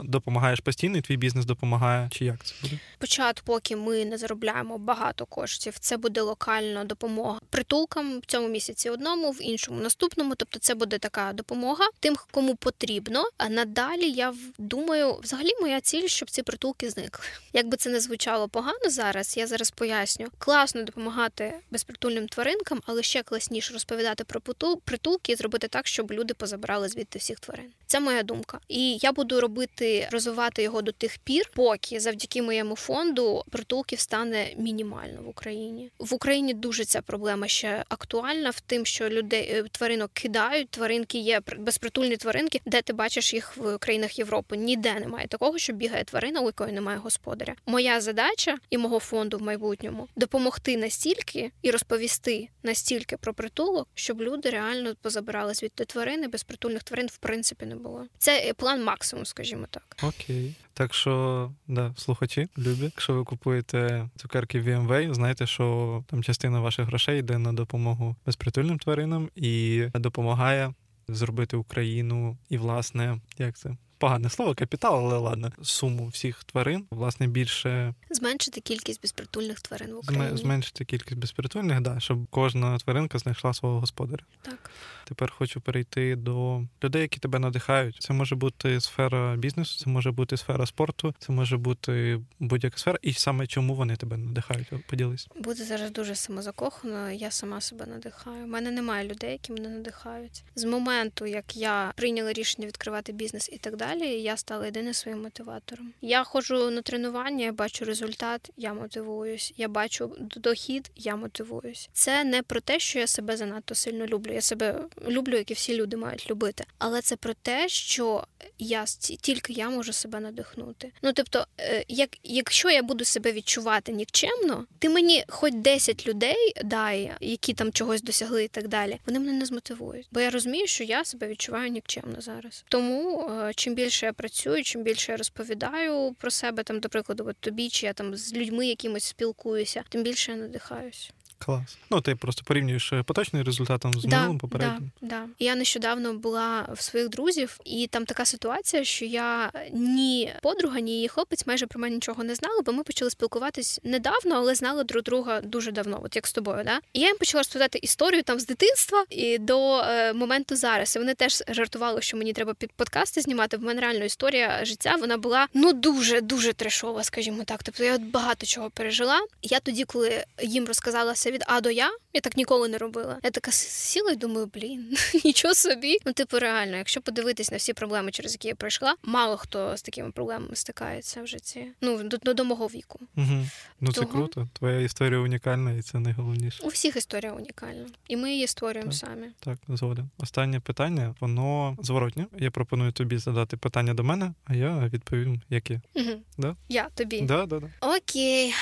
допомагаєш постійно, і твій бізнес допомагає. Чи як це буде? Початку, поки ми не заробляємо багато коштів, це буде локальна допомога притулкам в цьому місяці одному, в іншому наступному. Тобто, це буде така допомога тим, кому потрібно. А надалі я думаю, взагалі моя ціль, щоб ці притулки зникли. Якби це не звучало погано зараз, я зараз поясню. Класно допомагати безпритульним тваринкам, але ще класніше розповідати про притулки і зробити так, щоб люди позабрали звідти всіх тварин. Це моя думка. І я буду робити, розвивати його до тих пір, поки завдяки моєму фонду притулків стане мінімально в Україні. В Україні дуже ця проблема ще актуальна в тим, що людей тваринок кидають. Тваринки є безпритульні тваринки, де ти бачиш їх в країнах Європи ніде немає такого, що бігає тварина, у якої немає господаря. Моя задача і мого фонду в майбутньому допомогти настільки і розповісти настільки про притулок, щоб люди реально позабирали звідти тварини, безпритульних тварин в принципі не було. Це план максимум, скажімо так. Окей. Так що, да, слухачі, любі, якщо ви купуєте цукерки в VMway, знайте, що там частина ваших грошей йде на допомогу безпритульним тваринам і допомагає зробити Україну і, власне, як це погане слово, капітал, але ладно, суму всіх тварин, власне, більше зменшити кількість безпритульних тварин в Україні. Зменшити кількість безпритульних, да, щоб кожна тваринка знайшла свого господаря. Так. Тепер хочу перейти до людей, які тебе надихають. Це може бути сфера бізнесу, це може бути сфера спорту, це може бути будь-яка сфера, і саме чому вони тебе надихають. Поділись. Буде зараз дуже самозакохано. Я сама себе надихаю. У мене немає людей, які мене надихають. З моменту, як я прийняла рішення відкривати бізнес і так далі далі, я стала єдиним своїм мотиватором. Я ходжу на тренування, я бачу результат, я мотивуюсь. Я бачу дохід, я мотивуюсь. Це не про те, що я себе занадто сильно люблю. Я себе люблю, як і всі люди мають любити. Але це про те, що я тільки я можу себе надихнути. Ну тобто, е, як якщо я буду себе відчувати нікчемно, ти мені хоч 10 людей дай, які там чогось досягли і так далі, вони мене не змотивують. Бо я розумію, що я себе відчуваю нікчемно зараз. Тому е, чим більше я працюю, чим більше я розповідаю про себе, там, до прикладу, от тобі, чи я там з людьми якимось спілкуюся, тим більше я надихаюсь. Клас. Ну, ти просто порівнюєш е, поточний результатом з да, минулим попереднім. Да, да. Я нещодавно була в своїх друзів, і там така ситуація, що я ні подруга, ні її хлопець майже про мене нічого не знали, бо ми почали спілкуватись недавно, але знали друг друга дуже давно, от як з тобою. Да? І я їм почала розповідати історію там з дитинства і до е, моменту зараз. І Вони теж жартували, що мені треба під подкасти знімати. В мене реально історія життя вона була ну дуже дуже трешова, скажімо так. Тобто я от багато чого пережила. Я тоді, коли їм розказала від А до Я. Я так ніколи не робила. Я така сіла і думаю, блін, нічого собі. Ну, типу, реально, якщо подивитись на всі проблеми, через які я пройшла, мало хто з такими проблемами стикається в житті. Ну до, до мого віку. Угу. Ну Того... це круто. Твоя історія унікальна, і це найголовніше. У всіх історія унікальна, і ми її створюємо так, самі. Так, згоден. Останнє питання, воно зворотнє. Я пропоную тобі задати питання до мене, а я відповім, яке. Угу. Да? Я тобі. Да, да, да. Окей.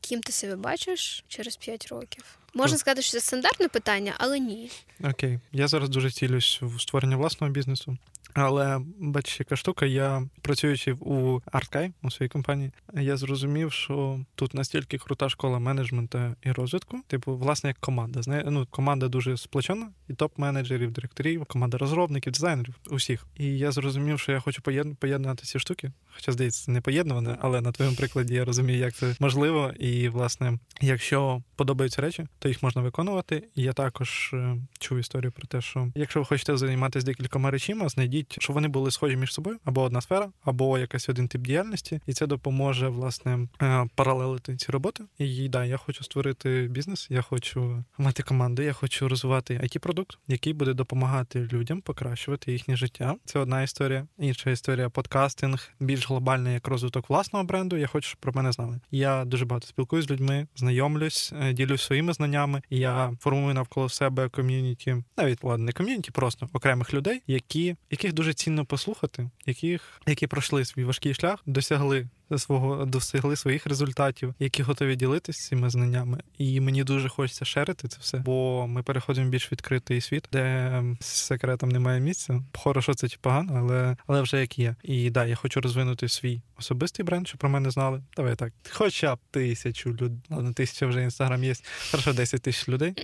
Ким ти себе бачиш через 5 років? Можна сказати, що це стандартне питання, але ні. Окей, я зараз дуже цілюсь в створення власного бізнесу. Але бачиш, яка штука, я працюючи у Арткай у своїй компанії, я зрозумів, що тут настільки крута школа менеджменту і розвитку, типу, власне, як команда. Знає, ну, команда дуже сплочена, і топ-менеджерів, директорів, команда розробників, дизайнерів, усіх. І я зрозумів, що я хочу поєднати ці штуки. Хоча здається, не поєднуване, але на твоєму прикладі я розумію, як це можливо. І власне, якщо подобаються речі, то їх можна виконувати. Я також е, чув історію про те, що якщо ви хочете займатися декількома речима, знайдіть, щоб вони були схожі між собою, або одна сфера, або якийсь один тип діяльності, і це допоможе власне е, паралелити ці роботи. І да, я хочу створити бізнес, я хочу мати команду, я хочу розвивати it продукт який буде допомагати людям покращувати їхнє життя. Це одна історія. Інша історія подкастинг, більш глобальний як розвиток власного бренду. Я хочу, щоб про мене знали. Я дуже багато спілкуюсь з людьми, знайомлюсь, е, ділюсь своїми знаннями. Я формую навколо себе ком'юніті, навіть ладно, не ком'юніті, просто окремих людей, які яких дуже цінно послухати, яких які пройшли свій важкий шлях, досягли свого досягли своїх результатів, які готові ділитися цими знаннями. І мені дуже хочеться шерити це все, бо ми переходимо в більш відкритий світ, де секретам немає місця. Хорошо, це чи погано, але але вже як є. І да, я хочу розвинути свій особистий бренд, щоб про мене знали. Давай так, хоча б тисячу людей, ладно, тисяча вже інстаграм є. Хорошо, 10 тисяч людей.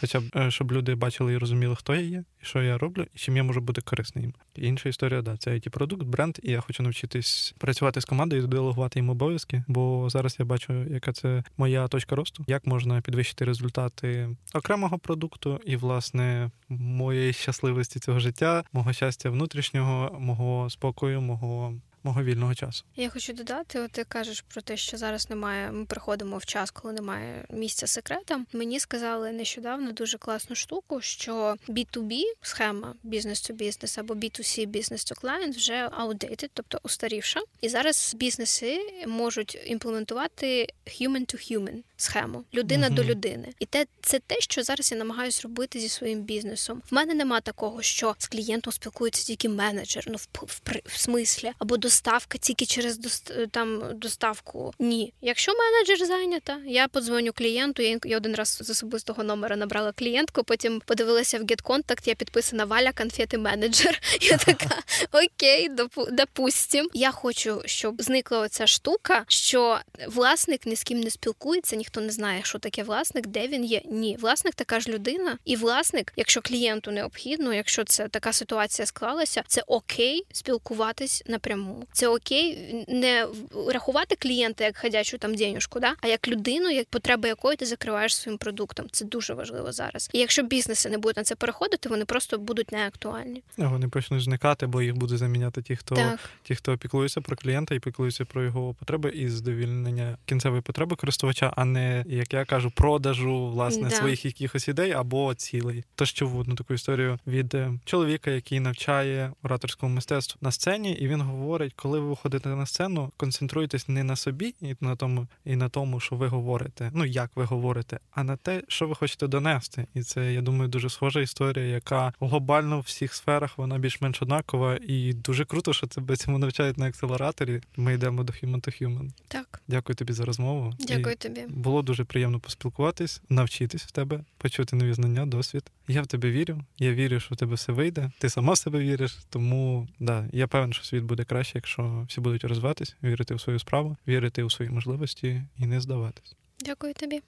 Хоча б е, щоб люди бачили і розуміли, хто я є, і що я роблю, і чим я можу бути корисним. Інша історія, да, це it продукт, бренд, і я хочу навчитись працювати з командою і делегувати їм обов'язки, бо зараз я бачу, яка це моя точка росту, як можна підвищити результати окремого продукту і, власне, моєї щасливості цього життя, мого щастя внутрішнього, мого спокою, мого мого вільного часу. Я хочу додати, от ти кажеш про те, що зараз немає. Ми приходимо в час, коли немає місця секретам. Мені сказали нещодавно дуже класну штуку, що B2B схема бізнес to бізнес або B2C бізнес to client вже outdated, тобто устарівша. І зараз бізнеси можуть імплементувати human to human. Схему людина Мгм. до людини. І те це те, що зараз я намагаюся робити зі своїм бізнесом. В мене нема такого, що з клієнтом спілкується тільки менеджер, ну в, в, в смислі, або доставка тільки через дост- там доставку. Ні, якщо менеджер зайнята, я подзвоню клієнту. Я, я один раз з особистого номера набрала клієнтку, потім подивилася в GetContact, я підписана Валя конфети менеджер. Я така окей, допу- допустим. Я хочу, щоб зникла оця штука, що власник ні з ким не спілкується, ніхто не знає, що таке власник, де він є. Ні, власник така ж людина, і власник, якщо клієнту необхідно, якщо це така ситуація склалася, це окей спілкуватись напряму. Це окей не рахувати клієнта як ходячу там денюжку, да? а як людину, як потреба якої ти закриваєш своїм продуктом. Це дуже важливо зараз. І якщо бізнеси не будуть на це переходити, вони просто будуть неактуальні. Вони почнуть зникати, бо їх будуть заміняти ті, хто Так. ті, хто піклується про клієнта і піклується про його потреби і задовільнення кінцевої потреби користувача, а не як я кажу, продажу власне Да. своїх якихось ідей або цілей. Тож чув одну таку історію від е, чоловіка, який навчає ораторському мистецтву на сцені, і він говорить, коли ви виходите на сцену, концентруйтесь не на собі і на тому, і на тому, що ви говорите. Ну як ви говорите, а на те, що ви хочете донести. І це я думаю дуже схожа історія, яка глобально в всіх сферах вона більш-менш однакова, і дуже круто, що тебе цьому навчають на акселераторі. Ми йдемо до Human to Human. Так, Дякую тобі за розмову. дякую І тобі. Було дуже приємно поспілкуватись, навчитись в тебе, почути нові знання, досвід. Я в тебе вірю. Я вірю, що в тебе все вийде. Ти сама в себе віриш. Тому да, я певен, що світ буде краще, якщо всі будуть розвиватись, вірити в свою справу, вірити у свої можливості і не здаватись. Дякую тобі.